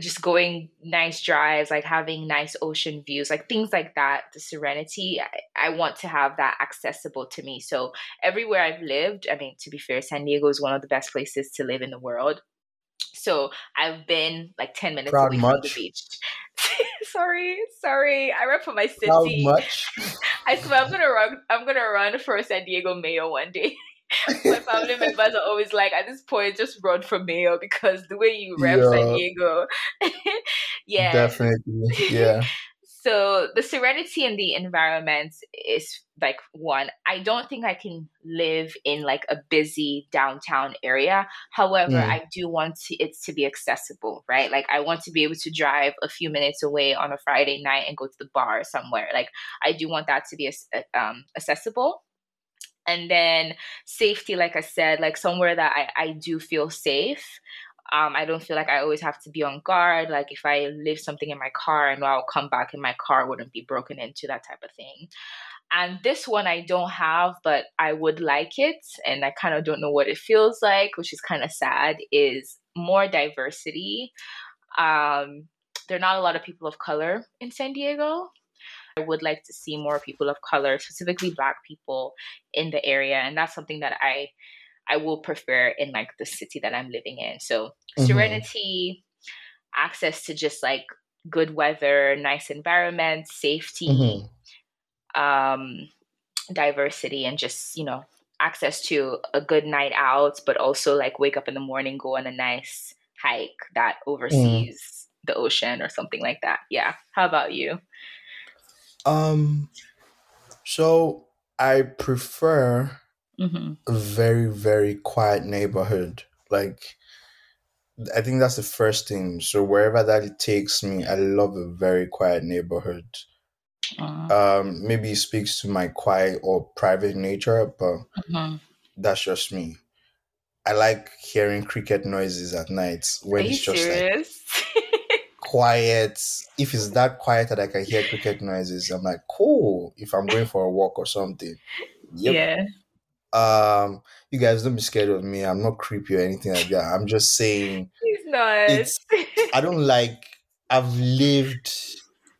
Speaker 2: just going nice drives, like having nice ocean views, like things like that. The serenity, I, I want to have that accessible to me. So everywhere I've lived, I mean, to be fair, San Diego is one of the best places to live in the world. So I've been like 10 minutes Proud away much. from the beach. sorry, sorry. I run for my city. Proud much. I swear I'm gonna run I'm gonna run for San Diego mayor one day. my family members are always like, at this point, just run for mayor because the way you rep yeah. San Diego. yeah.
Speaker 1: Definitely. Yeah.
Speaker 2: So the serenity in the environment is like one. I don't think I can live in like a busy downtown area. However, mm. I do want to, it to be accessible, right? Like I want to be able to drive a few minutes away on a Friday night and go to the bar somewhere. Like I do want that to be um, accessible and then safety like i said like somewhere that i, I do feel safe um, I don't feel like I always have to be on guard. Like if I leave something in my car, I know I'll come back and my car wouldn't be broken into, that type of thing. And this one I don't have, but I would like it. And I kind of don't know what it feels like, which is kind of sad, is more diversity. Um, there are not a lot of people of color in San Diego. I would like to see more people of color, specifically Black people, in the area. And that's something that I I will prefer in like the city that I'm living in. So mm-hmm. serenity, access to just like good weather, nice environment, safety, mm-hmm. um, diversity, and just you know access to a good night out, but also like wake up in the morning, go on a nice hike that mm. oversees mm. the ocean or something like that. Yeah. How about you?
Speaker 1: Um. So I prefer mm-hmm. a very very quiet neighborhood like i think that's the first thing so wherever that it takes me i love a very quiet neighborhood uh-huh. um maybe it speaks to my quiet or private nature but mm-hmm. that's just me i like hearing cricket noises at night when it's just serious? like quiet if it's that quiet that i can hear cricket noises i'm like cool if i'm going for a walk or something
Speaker 2: yep. yeah
Speaker 1: um, you guys don't be scared of me. I'm not creepy or anything like that. I'm just saying
Speaker 2: He's not.
Speaker 1: It's I don't like I've lived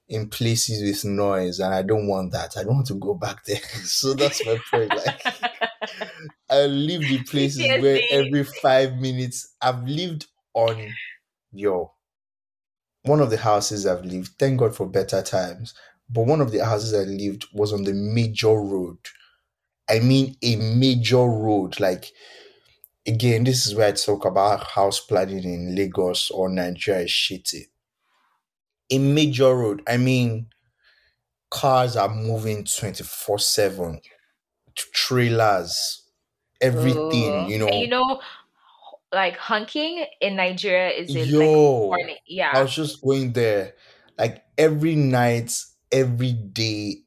Speaker 1: in places with noise and I don't want that. I don't want to go back there. so that's my point. Like I live in places where every five minutes I've lived on yo one of the houses I've lived, thank God for better times. But one of the houses I lived was on the major road. I mean a major road. Like again, this is where I talk about house planning in Lagos or Nigeria is shitty. A major road. I mean, cars are moving 24 7 trailers everything you know
Speaker 2: and you know like honking in nigeria is it yo, like
Speaker 1: yeah i was just going there like every night every day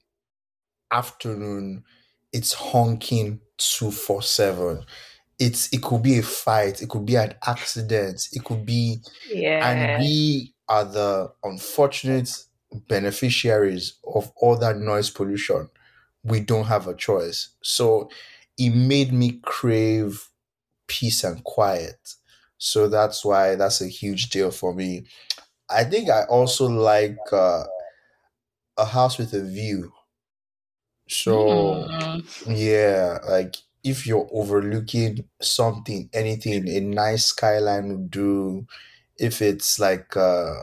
Speaker 1: afternoon it's honking 247 it's it could be a fight it could be an accident it could be
Speaker 2: Yeah.
Speaker 1: and we are the unfortunate beneficiaries of all that noise pollution. We don't have a choice. So it made me crave peace and quiet. So that's why that's a huge deal for me. I think i also like uh, a house with a view so
Speaker 2: Mm.
Speaker 1: yeah like if you're overlooking something anything a nice skyline would do if it's like uh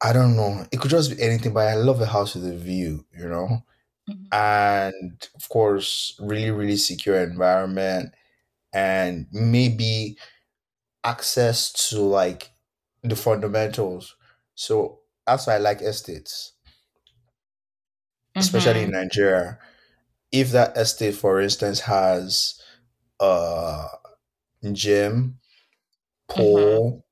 Speaker 1: i don't know it could just be anything but i love a house with a view you know
Speaker 2: Mhm.
Speaker 1: and of course really really secure environment and maybe access to like the fundamentals so that's why i like estates especially in nigeria. If that estate for instance has a gym pool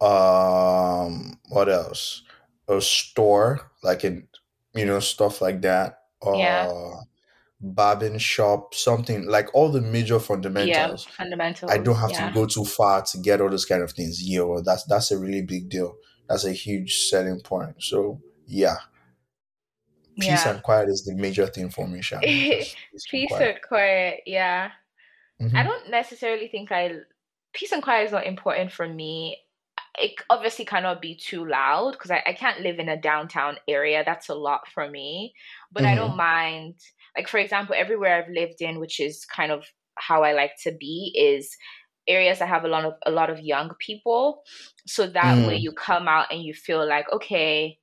Speaker 1: um what else? A store like in you know stuff like that
Speaker 2: Yeah.
Speaker 1: uh barbing shop something like all the major fundamentals.
Speaker 2: Yeah.
Speaker 1: fundamentals. I don't have to go too far to get all those kind of things. Yo that's that's a really big deal. That's a huge selling point. So yeah peace
Speaker 2: Yeah.
Speaker 1: and quiet is the major thing for me shan just peace and quiet
Speaker 2: and quiet. Yeah. I
Speaker 1: hmm
Speaker 2: don't necessarily think I peace and quiet is not important for me. It obviously cannot be too loud because I, I can't live in a downtown area. That's a lot for me. But I don't
Speaker 1: hmm
Speaker 2: mind like for example, everywhere I've lived in, which is kind of how I like to be, is areas that have a lot of a lot of young people. So that way
Speaker 1: mm.
Speaker 2: you come out and you feel like, okay,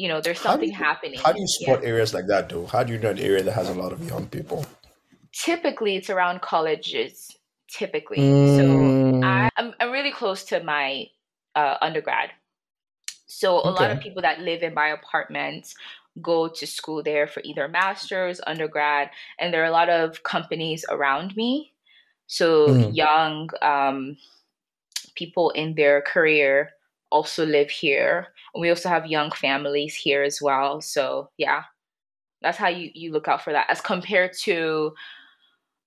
Speaker 2: you know, there's
Speaker 1: how
Speaker 2: something
Speaker 1: you how do
Speaker 2: happening.
Speaker 1: you
Speaker 2: Yeah.
Speaker 1: spot areas like that though how do you know an area that has a lot of young people
Speaker 2: Typically it's around colleges. Typically. So
Speaker 1: mm.
Speaker 2: I'm I'm really close to my uh, undergrad. So a lot of people that live in my apartment go to school there for either masters, undergrad, and there are a lot of companies around me. So
Speaker 1: mm.
Speaker 2: young um, people in their career also live here. And We also have young families here as well. So yeah, that's how you you look out for that as compared to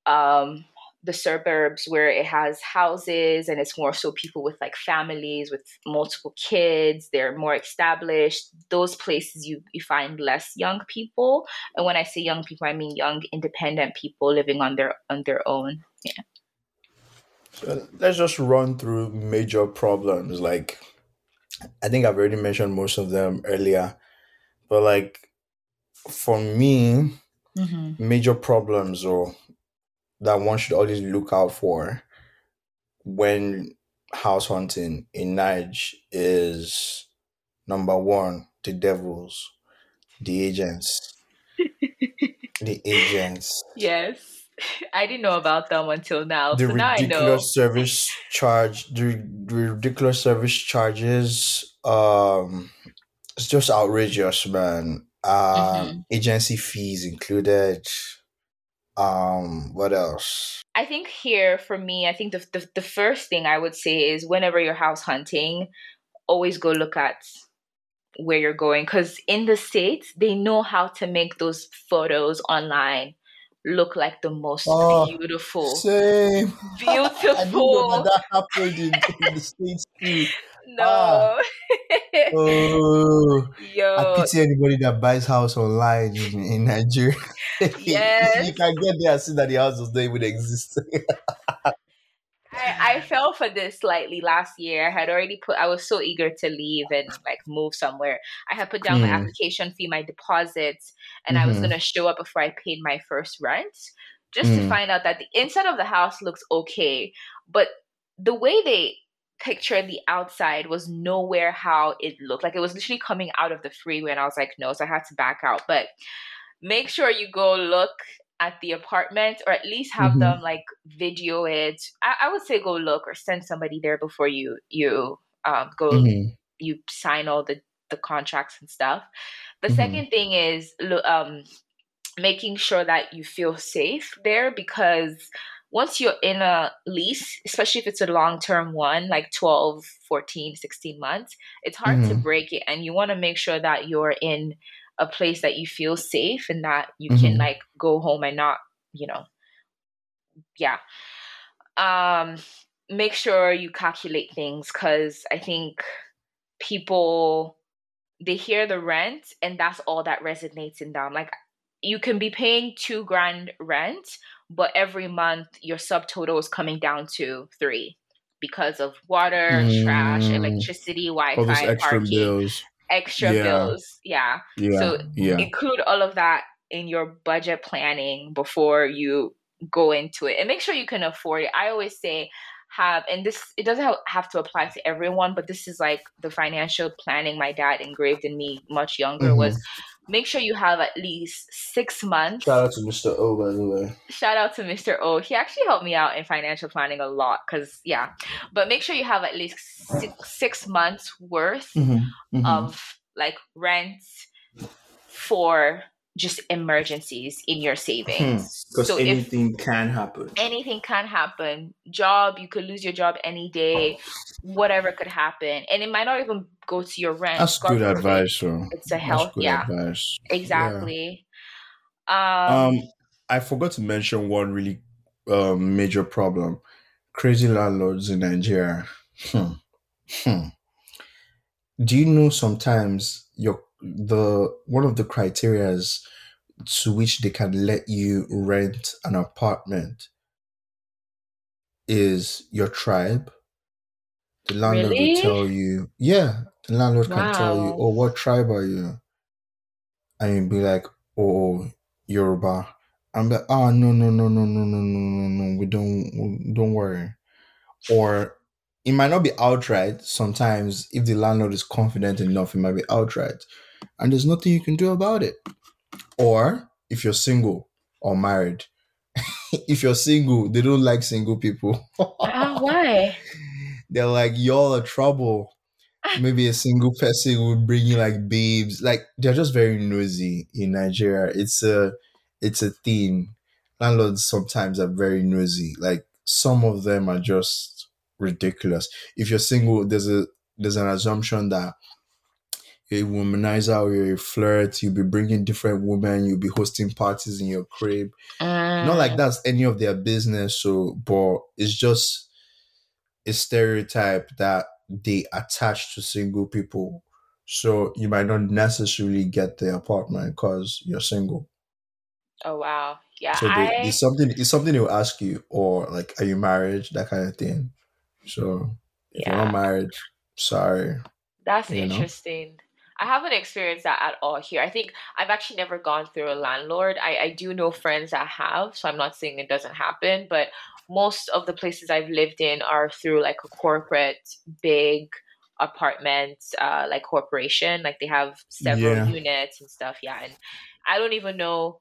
Speaker 2: um, the suburbs where it has houses and it's more so people with like families with multiple kids they're more established. Those places you, you find less young people. And when i say young people i mean young independent people living on their on their own. Yeah.
Speaker 1: So let's just run through major problems like i think i've already mentioned most of them earlier but like for me
Speaker 2: mm-hmm.
Speaker 1: major problems or that one should always look out for when house hunting in Nige is number one, the devils, the agents, the agents,
Speaker 2: yes i didn't know about them until now
Speaker 1: the
Speaker 2: so now i know
Speaker 1: ridiculous service charge, the, the ridiculous service charges. Um, it's just outrageous, man. Um,
Speaker 2: hmm
Speaker 1: agency fees included. Um, what else?
Speaker 2: I think here for me, I think the, the the first thing I would say is whenever you're house hunting, always go look at where you're going because in the states they know how to make those photos online look like the most
Speaker 1: Oh,
Speaker 2: beautiful,
Speaker 1: same. I didn't know that
Speaker 2: beautiful.
Speaker 1: happened in, in the States too. Ah,
Speaker 2: No,
Speaker 1: oh, I pity anybody that buys house online in, in Nigeria.
Speaker 2: yes.
Speaker 1: you can get there and see that the house does not even exist.
Speaker 2: I, I fell for this slightly last year. I had already put, I was so eager to leave and like move somewhere. I had put down my
Speaker 1: Mm,
Speaker 2: application fee, my deposits, and I was
Speaker 1: mm-hmm,
Speaker 2: going to show up before I paid my first rent just to
Speaker 1: mm,
Speaker 2: find out that the inside of the house looks okay. But the way they pictured the outside was nowhere how it looked. Like it was literally coming out of the freeway, and I was like, no, so I had to back out. But make sure you go look at the apartment or at least have
Speaker 1: mm-hmm,
Speaker 2: them like video it i, I would say go look or send somebody there before you you um, go
Speaker 1: mm-hmm,
Speaker 2: you sign all the the contracts and stuff the
Speaker 1: mm-hmm,
Speaker 2: second thing is um making sure that you feel safe there because once you're in a lease, especially if it's a long term one, like 12, 14, 16 months, it's hard mm-hmm. to break it. And you want to make sure that you're in a place that you feel safe and that you mm-hmm. can like go home and not, you know, yeah. Um, make sure you calculate things because I think people they hear the rent and that's all that resonates in them. Like you can be paying two grand rent, but every month your subtotal is coming down to three because of water, mm. trash, electricity, Wi-Fi, parking, bills. Extra yeah. bills. Yeah. yeah. So yeah. include all of that in your budget planning before you go into it and make sure you can afford it. I always say have and this it doesn't have to apply to everyone but this is like the financial planning my dad engraved in me much younger mm-hmm. was make sure you have at least six months
Speaker 1: shout out to mr o by the way
Speaker 2: shout out to mr o he actually helped me out in financial planning a lot because yeah but make sure you have at least six, six months worth mm-hmm. Mm-hmm. of like rent for just emergencies in your savings.
Speaker 1: Because hmm. so anything can happen.
Speaker 2: Anything can happen. Job, you could lose your job any day. Whatever could happen, and it might not even go to your rent.
Speaker 1: That's God good advice. So
Speaker 2: it's a health. yeah, advice. exactly.
Speaker 1: Yeah. Um, um, I forgot to mention one really um, major problem: crazy landlords in Nigeria. Hmm. Hmm. Do you know sometimes your the one of the criterias to which they can let you rent an apartment is your tribe. The landlord really? will tell you, yeah, the landlord wow. can tell you, oh, what tribe are you? And you'll be like, oh, Yoruba. I'm like, oh, no, no, no, no, no, no, no, no, no, we don't, don't worry. Or it might not be outright. Sometimes, if the landlord is confident enough, it might be outright and there's nothing you can do about it. Or if you're single or married, if you're single, they don't like single people.
Speaker 2: uh, why?
Speaker 1: They're like, y'all are trouble. Maybe a single person would bring you like babes. Like they're just very nosy in Nigeria. It's a it's a thing. Landlords sometimes are very nosy. Like some of them are just ridiculous. If you're single, there's a there's an assumption that a womanizer or you're a flirt, you'll be bringing different women, you'll be hosting parties in your crib. Uh, Not like that's any of their business, so but it's just a stereotype that they attach to single people. So you might not necessarily get the apartment because you're single.
Speaker 2: Oh wow. Yeah.
Speaker 1: So they, I... it's something it's something they'll ask you, or like, are you married? That kind of thing. So if yeah. you're not married, sorry.
Speaker 2: That's interesting. Know? I haven't experienced that at all here. I think I've actually never gone through a landlord. I, I do know friends that have, so I'm not saying it doesn't happen, but most of the places I've lived in are through like a corporate big apartment, uh, like corporation. Like they have several yeah. units and stuff. Yeah. And I don't even know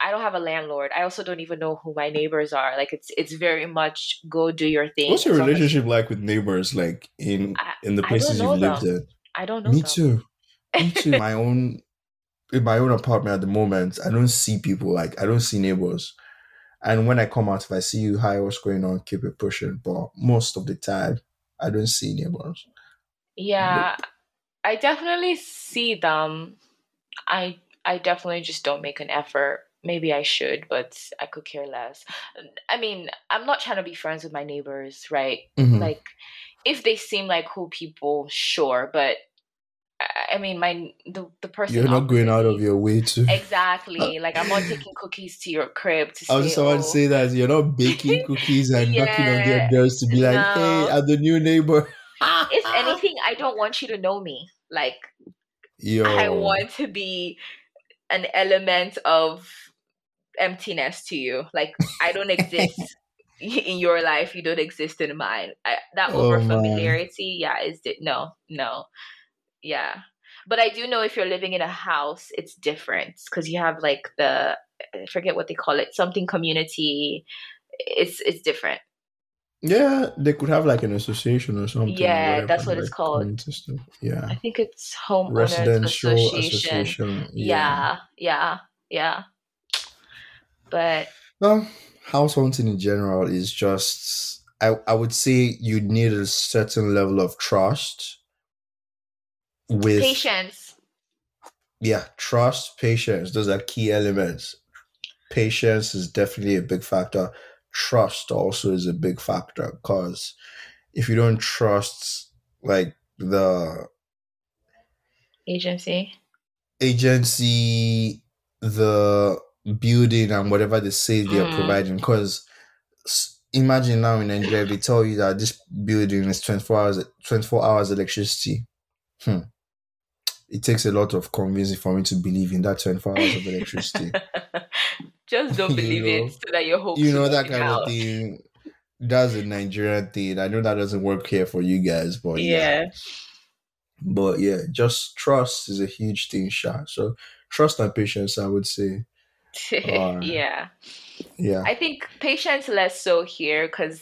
Speaker 2: I don't have a landlord. I also don't even know who my neighbors are. Like it's it's very much go do your thing.
Speaker 1: What's your relationship like with neighbors? Like in I, in the places you've lived in?
Speaker 2: I don't know.
Speaker 1: Me them. too into my own in my own apartment at the moment, I don't see people like I don't see neighbors. And when I come out, if I see you, hi, what's going on? Keep it pushing. But most of the time, I don't see neighbors.
Speaker 2: Yeah, I definitely see them. I I definitely just don't make an effort. Maybe I should, but I could care less. I mean, I'm not trying to be friends with my neighbors, right? Mm-hmm. Like, if they seem like cool people, sure, but I mean, my the, the person
Speaker 1: you're not going out of your way to
Speaker 2: exactly. like I'm not taking cookies to your crib to.
Speaker 1: I was just about to say that you're not baking cookies and yeah, knocking on their doors to be like, no. "Hey, I'm the new neighbor."
Speaker 2: if anything, I don't want you to know me. Like, Yo. I want to be an element of emptiness to you. Like, I don't exist in your life. You don't exist in mine. I, that oh, over familiarity, yeah, is it? No, no yeah. But i do know if you're living in a house it's different because you have like the I forget what they call it something community it's it's different.
Speaker 1: Yeah they could have like an association or something
Speaker 2: yeah whatever, that's what like it's called
Speaker 1: yeah.
Speaker 2: I think it's home residential association, association. Yeah. yeah. yeah yeah. But
Speaker 1: well house hunting in general is just I, I would say you need a certain level of trust with
Speaker 2: Patience.
Speaker 1: yeah, trust, patience. Those are key elements. Patience is definitely a big factor. Trust also is a big factor because if you don't trust like the
Speaker 2: Agency.
Speaker 1: agency, the building, and whatever they say they are
Speaker 2: Mm.
Speaker 1: providing. Because imagine now in Nigeria, they tell you that this building is 24 hours, 24 hours electricity. Hmm. It takes a lot of convincing for me to believe in that 24 hours of electricity.
Speaker 2: Just don't believe
Speaker 1: know.
Speaker 2: it so that your hopes
Speaker 1: you know that kind
Speaker 2: out.
Speaker 1: of thing. That's a Nigerian thing. I know that doesn't work here for you guys, but yeah.
Speaker 2: Yeah.
Speaker 1: But yeah, just trust is a huge thing, Sha. So trust and patience, I would say.
Speaker 2: Yeah.
Speaker 1: Yeah.
Speaker 2: I think patience less so here because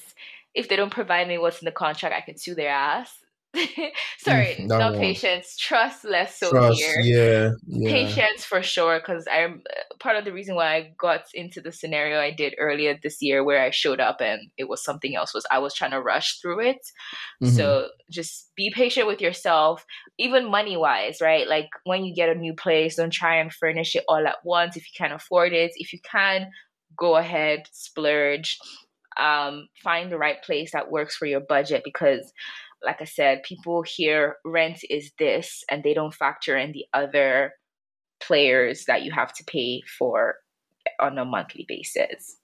Speaker 2: if they don't provide me what's in the contract, I can sue their ass. Sorry,
Speaker 1: Mm, that
Speaker 2: not
Speaker 1: one.
Speaker 2: patience. Trust less so
Speaker 1: trust,
Speaker 2: here.
Speaker 1: yeah, yeah.
Speaker 2: Patience for sure, because I'm part of the reason why I got into the scenario I did earlier this year, where I showed up and it was something else. Was I was trying to rush through it.
Speaker 1: Mhm.
Speaker 2: So just be patient with yourself, even money wise, right? Like when you get a new place, don't try and furnish it all at once if you can afford it. If you can, go ahead, splurge, um, find the right place that works for your budget because. Like I said, people hear rent is this and they don't factor in the other players that you have to pay for on a monthly basis.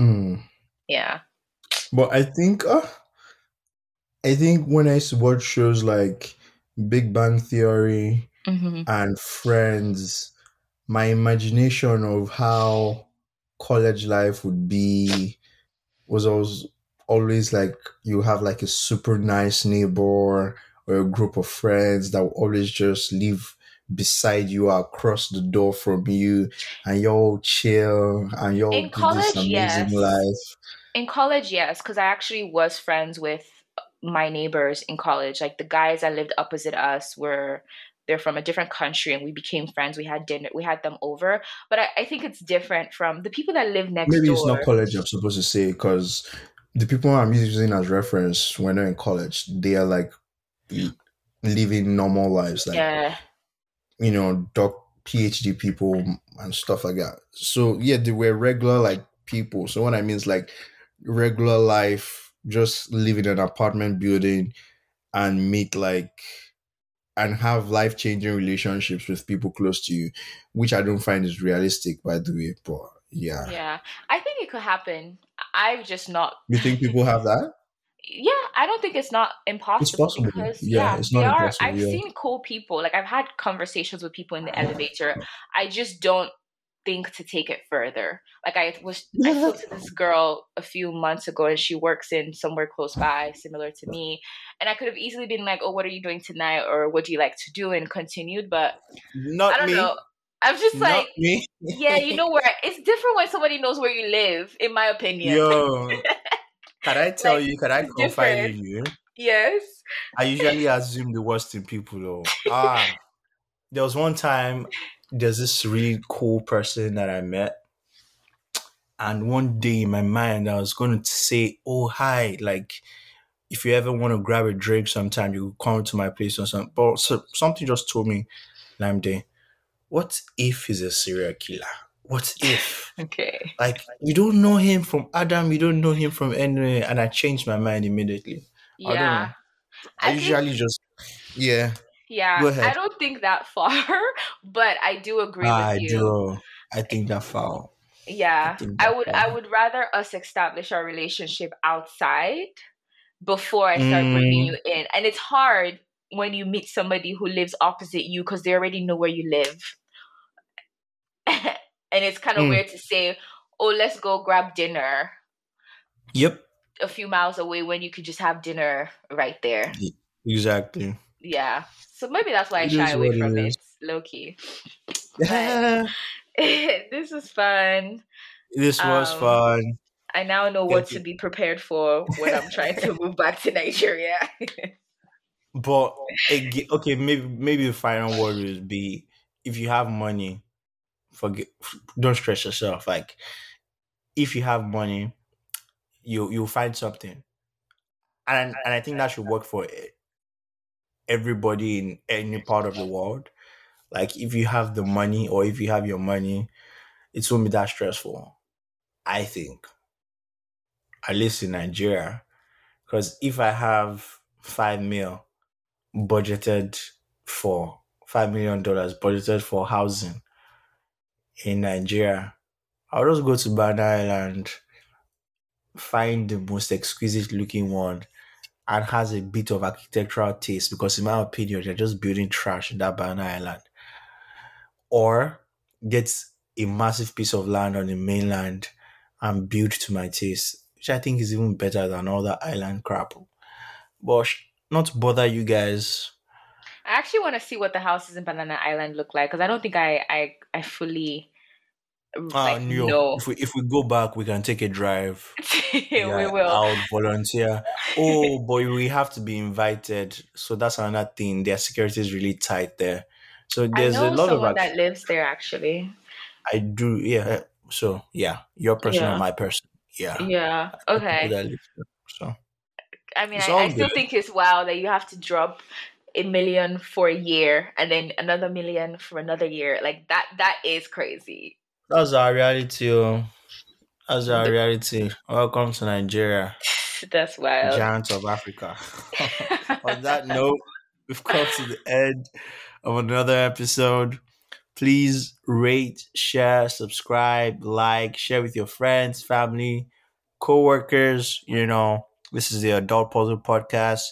Speaker 1: Mm.
Speaker 2: Yeah.
Speaker 1: But I think, uh, I think when I watch shows like Big Bang Theory
Speaker 2: Mm-hmm.
Speaker 1: and Friends, my imagination of how college life would be was always always like you have like a super nice neighbor or a group of friends that will always just live beside you or across the door from you and y'all chill and y'all
Speaker 2: In
Speaker 1: do this
Speaker 2: college,
Speaker 1: amazing
Speaker 2: yes.
Speaker 1: life.
Speaker 2: In college, yes, because I actually was friends with my neighbors in college. Like the guys that lived opposite us were they're from a different country and we became friends. We had dinner we had them over. But I, I think it's different from the people that live next
Speaker 1: Maybe
Speaker 2: door.
Speaker 1: it's not college I'm supposed to say because the people I'm using as reference when they're in college, they are like living normal lives. Like
Speaker 2: yeah.
Speaker 1: you know, doc PhD people and stuff like that. So yeah, they were regular like people. So what I mean is like regular life, just live in an apartment building and meet like and have life changing relationships with people close to you, which I don't find is realistic by the way. But yeah.
Speaker 2: Yeah. I think it could happen. I've just not
Speaker 1: You think people have that?
Speaker 2: yeah, I don't think it's not impossible It's
Speaker 1: possible.
Speaker 2: because
Speaker 1: Yeah,
Speaker 2: yeah,
Speaker 1: it's not
Speaker 2: are.
Speaker 1: impossible,
Speaker 2: I've
Speaker 1: yeah.
Speaker 2: seen cool people. Like I've had conversations with people in the elevator. I just don't think to take it further. Like I was, I spoke to this girl a few months ago, and she works in somewhere close by, similar to me. And I could have easily been like, "Oh, what are you doing tonight?" or "What do you like to do?" and continued. But
Speaker 1: Not
Speaker 2: I don't know. I'm just like,
Speaker 1: me.
Speaker 2: yeah, you know where it's different when somebody knows where you live. In my opinion,
Speaker 1: Yo, can I tell
Speaker 2: Like,
Speaker 1: you? Can I
Speaker 2: it's
Speaker 1: confide in you?
Speaker 2: yes.
Speaker 1: I usually assume the worst in people though. Ah, there was one time there's this really cool person that I met, and one day in my mind I was going to say, "Oh hi," like if you ever want to grab a drink sometime, you come to my place or something. But so, something just told me, Day, what if he's a serial killer? What if?
Speaker 2: Okay.
Speaker 1: Like you don't know him from Adam, you don't know him from anywhere, and I changed my mind immediately. I don't
Speaker 2: Yeah.
Speaker 1: know. I,
Speaker 2: I think-
Speaker 1: usually just yeah.
Speaker 2: Yeah. I don't think that far, but I do agree
Speaker 1: I
Speaker 2: with you.
Speaker 1: I do. I think that far.
Speaker 2: Yeah,
Speaker 1: I
Speaker 2: I would.
Speaker 1: far.
Speaker 2: I would rather us establish our relationship outside before I start bringing
Speaker 1: Mm.
Speaker 2: you in, and it's hard when you meet somebody who lives opposite you because they already know where you live, and it's kind of
Speaker 1: Mm.
Speaker 2: weird to say, "Oh, let's go grab dinner."
Speaker 1: Yep,
Speaker 2: A few miles away when you could just have dinner right there.
Speaker 1: exactly.
Speaker 2: Yeah. So maybe that's why I shy away
Speaker 1: what it
Speaker 2: from low key. This is fun.
Speaker 1: this was
Speaker 2: Um,
Speaker 1: fun.
Speaker 2: I now know
Speaker 1: Get
Speaker 2: what to
Speaker 1: it.
Speaker 2: be prepared for when I'm trying to move back to Nigeria.
Speaker 1: But okay, maybe maybe the final word would be if you have money, forget don't stress yourself. Like if you have money, you you'll find something, and and I think that should work for everybody in any part of the world. Like if you have the money, or if you have your money, it won't be that stressful. I think, at least in Nigeria, because if I have five mil budgeted for five million dollars budgeted for housing in Nigeria, I'll just go to Banana Island, find the most exquisite looking one, and has a bit of architectural taste. Because in my opinion, they're just building trash in that Banana Island, or get a massive piece of land on the mainland and build to my taste, which I think is even better than all island crap. But not bother you guys.
Speaker 2: I actually want to see what the houses in Banana Island look like because I don't think I I I fully
Speaker 1: Ah,
Speaker 2: like
Speaker 1: no.
Speaker 2: know.
Speaker 1: If we if we go back, we can take a drive.
Speaker 2: we will.
Speaker 1: I would volunteer. Oh boy, we have to be invited. So that's another thing. Their security is really tight there. So
Speaker 2: I
Speaker 1: there's a lot of
Speaker 2: that lives there actually.
Speaker 1: I do yeah. So yeah, your person
Speaker 2: Yeah.
Speaker 1: or my person. Yeah.
Speaker 2: Yeah. Okay.
Speaker 1: live there. So
Speaker 2: I mean, I, I still think it's wild that you have to drop a million for a year and then another million for another year. Like that. That is crazy.
Speaker 1: That's our reality. Oh. That's our reality. Welcome to Nigeria,
Speaker 2: That's wild.
Speaker 1: giant of Africa. On that note, we've come to the end of another episode. Please rate, share, subscribe, like, share with your friends, family, co-workers. You know, this is the Adult Puzzle Podcast,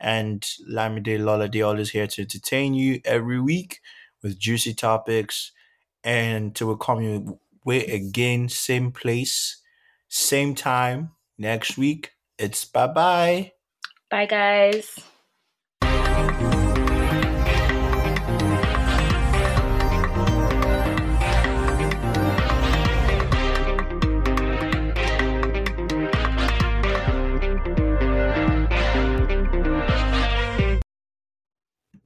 Speaker 1: and Lamide Lolade always here to entertain you every week with juicy topics. And to come your way again, same place, same time next week. It's bye bye.
Speaker 2: Bye, guys.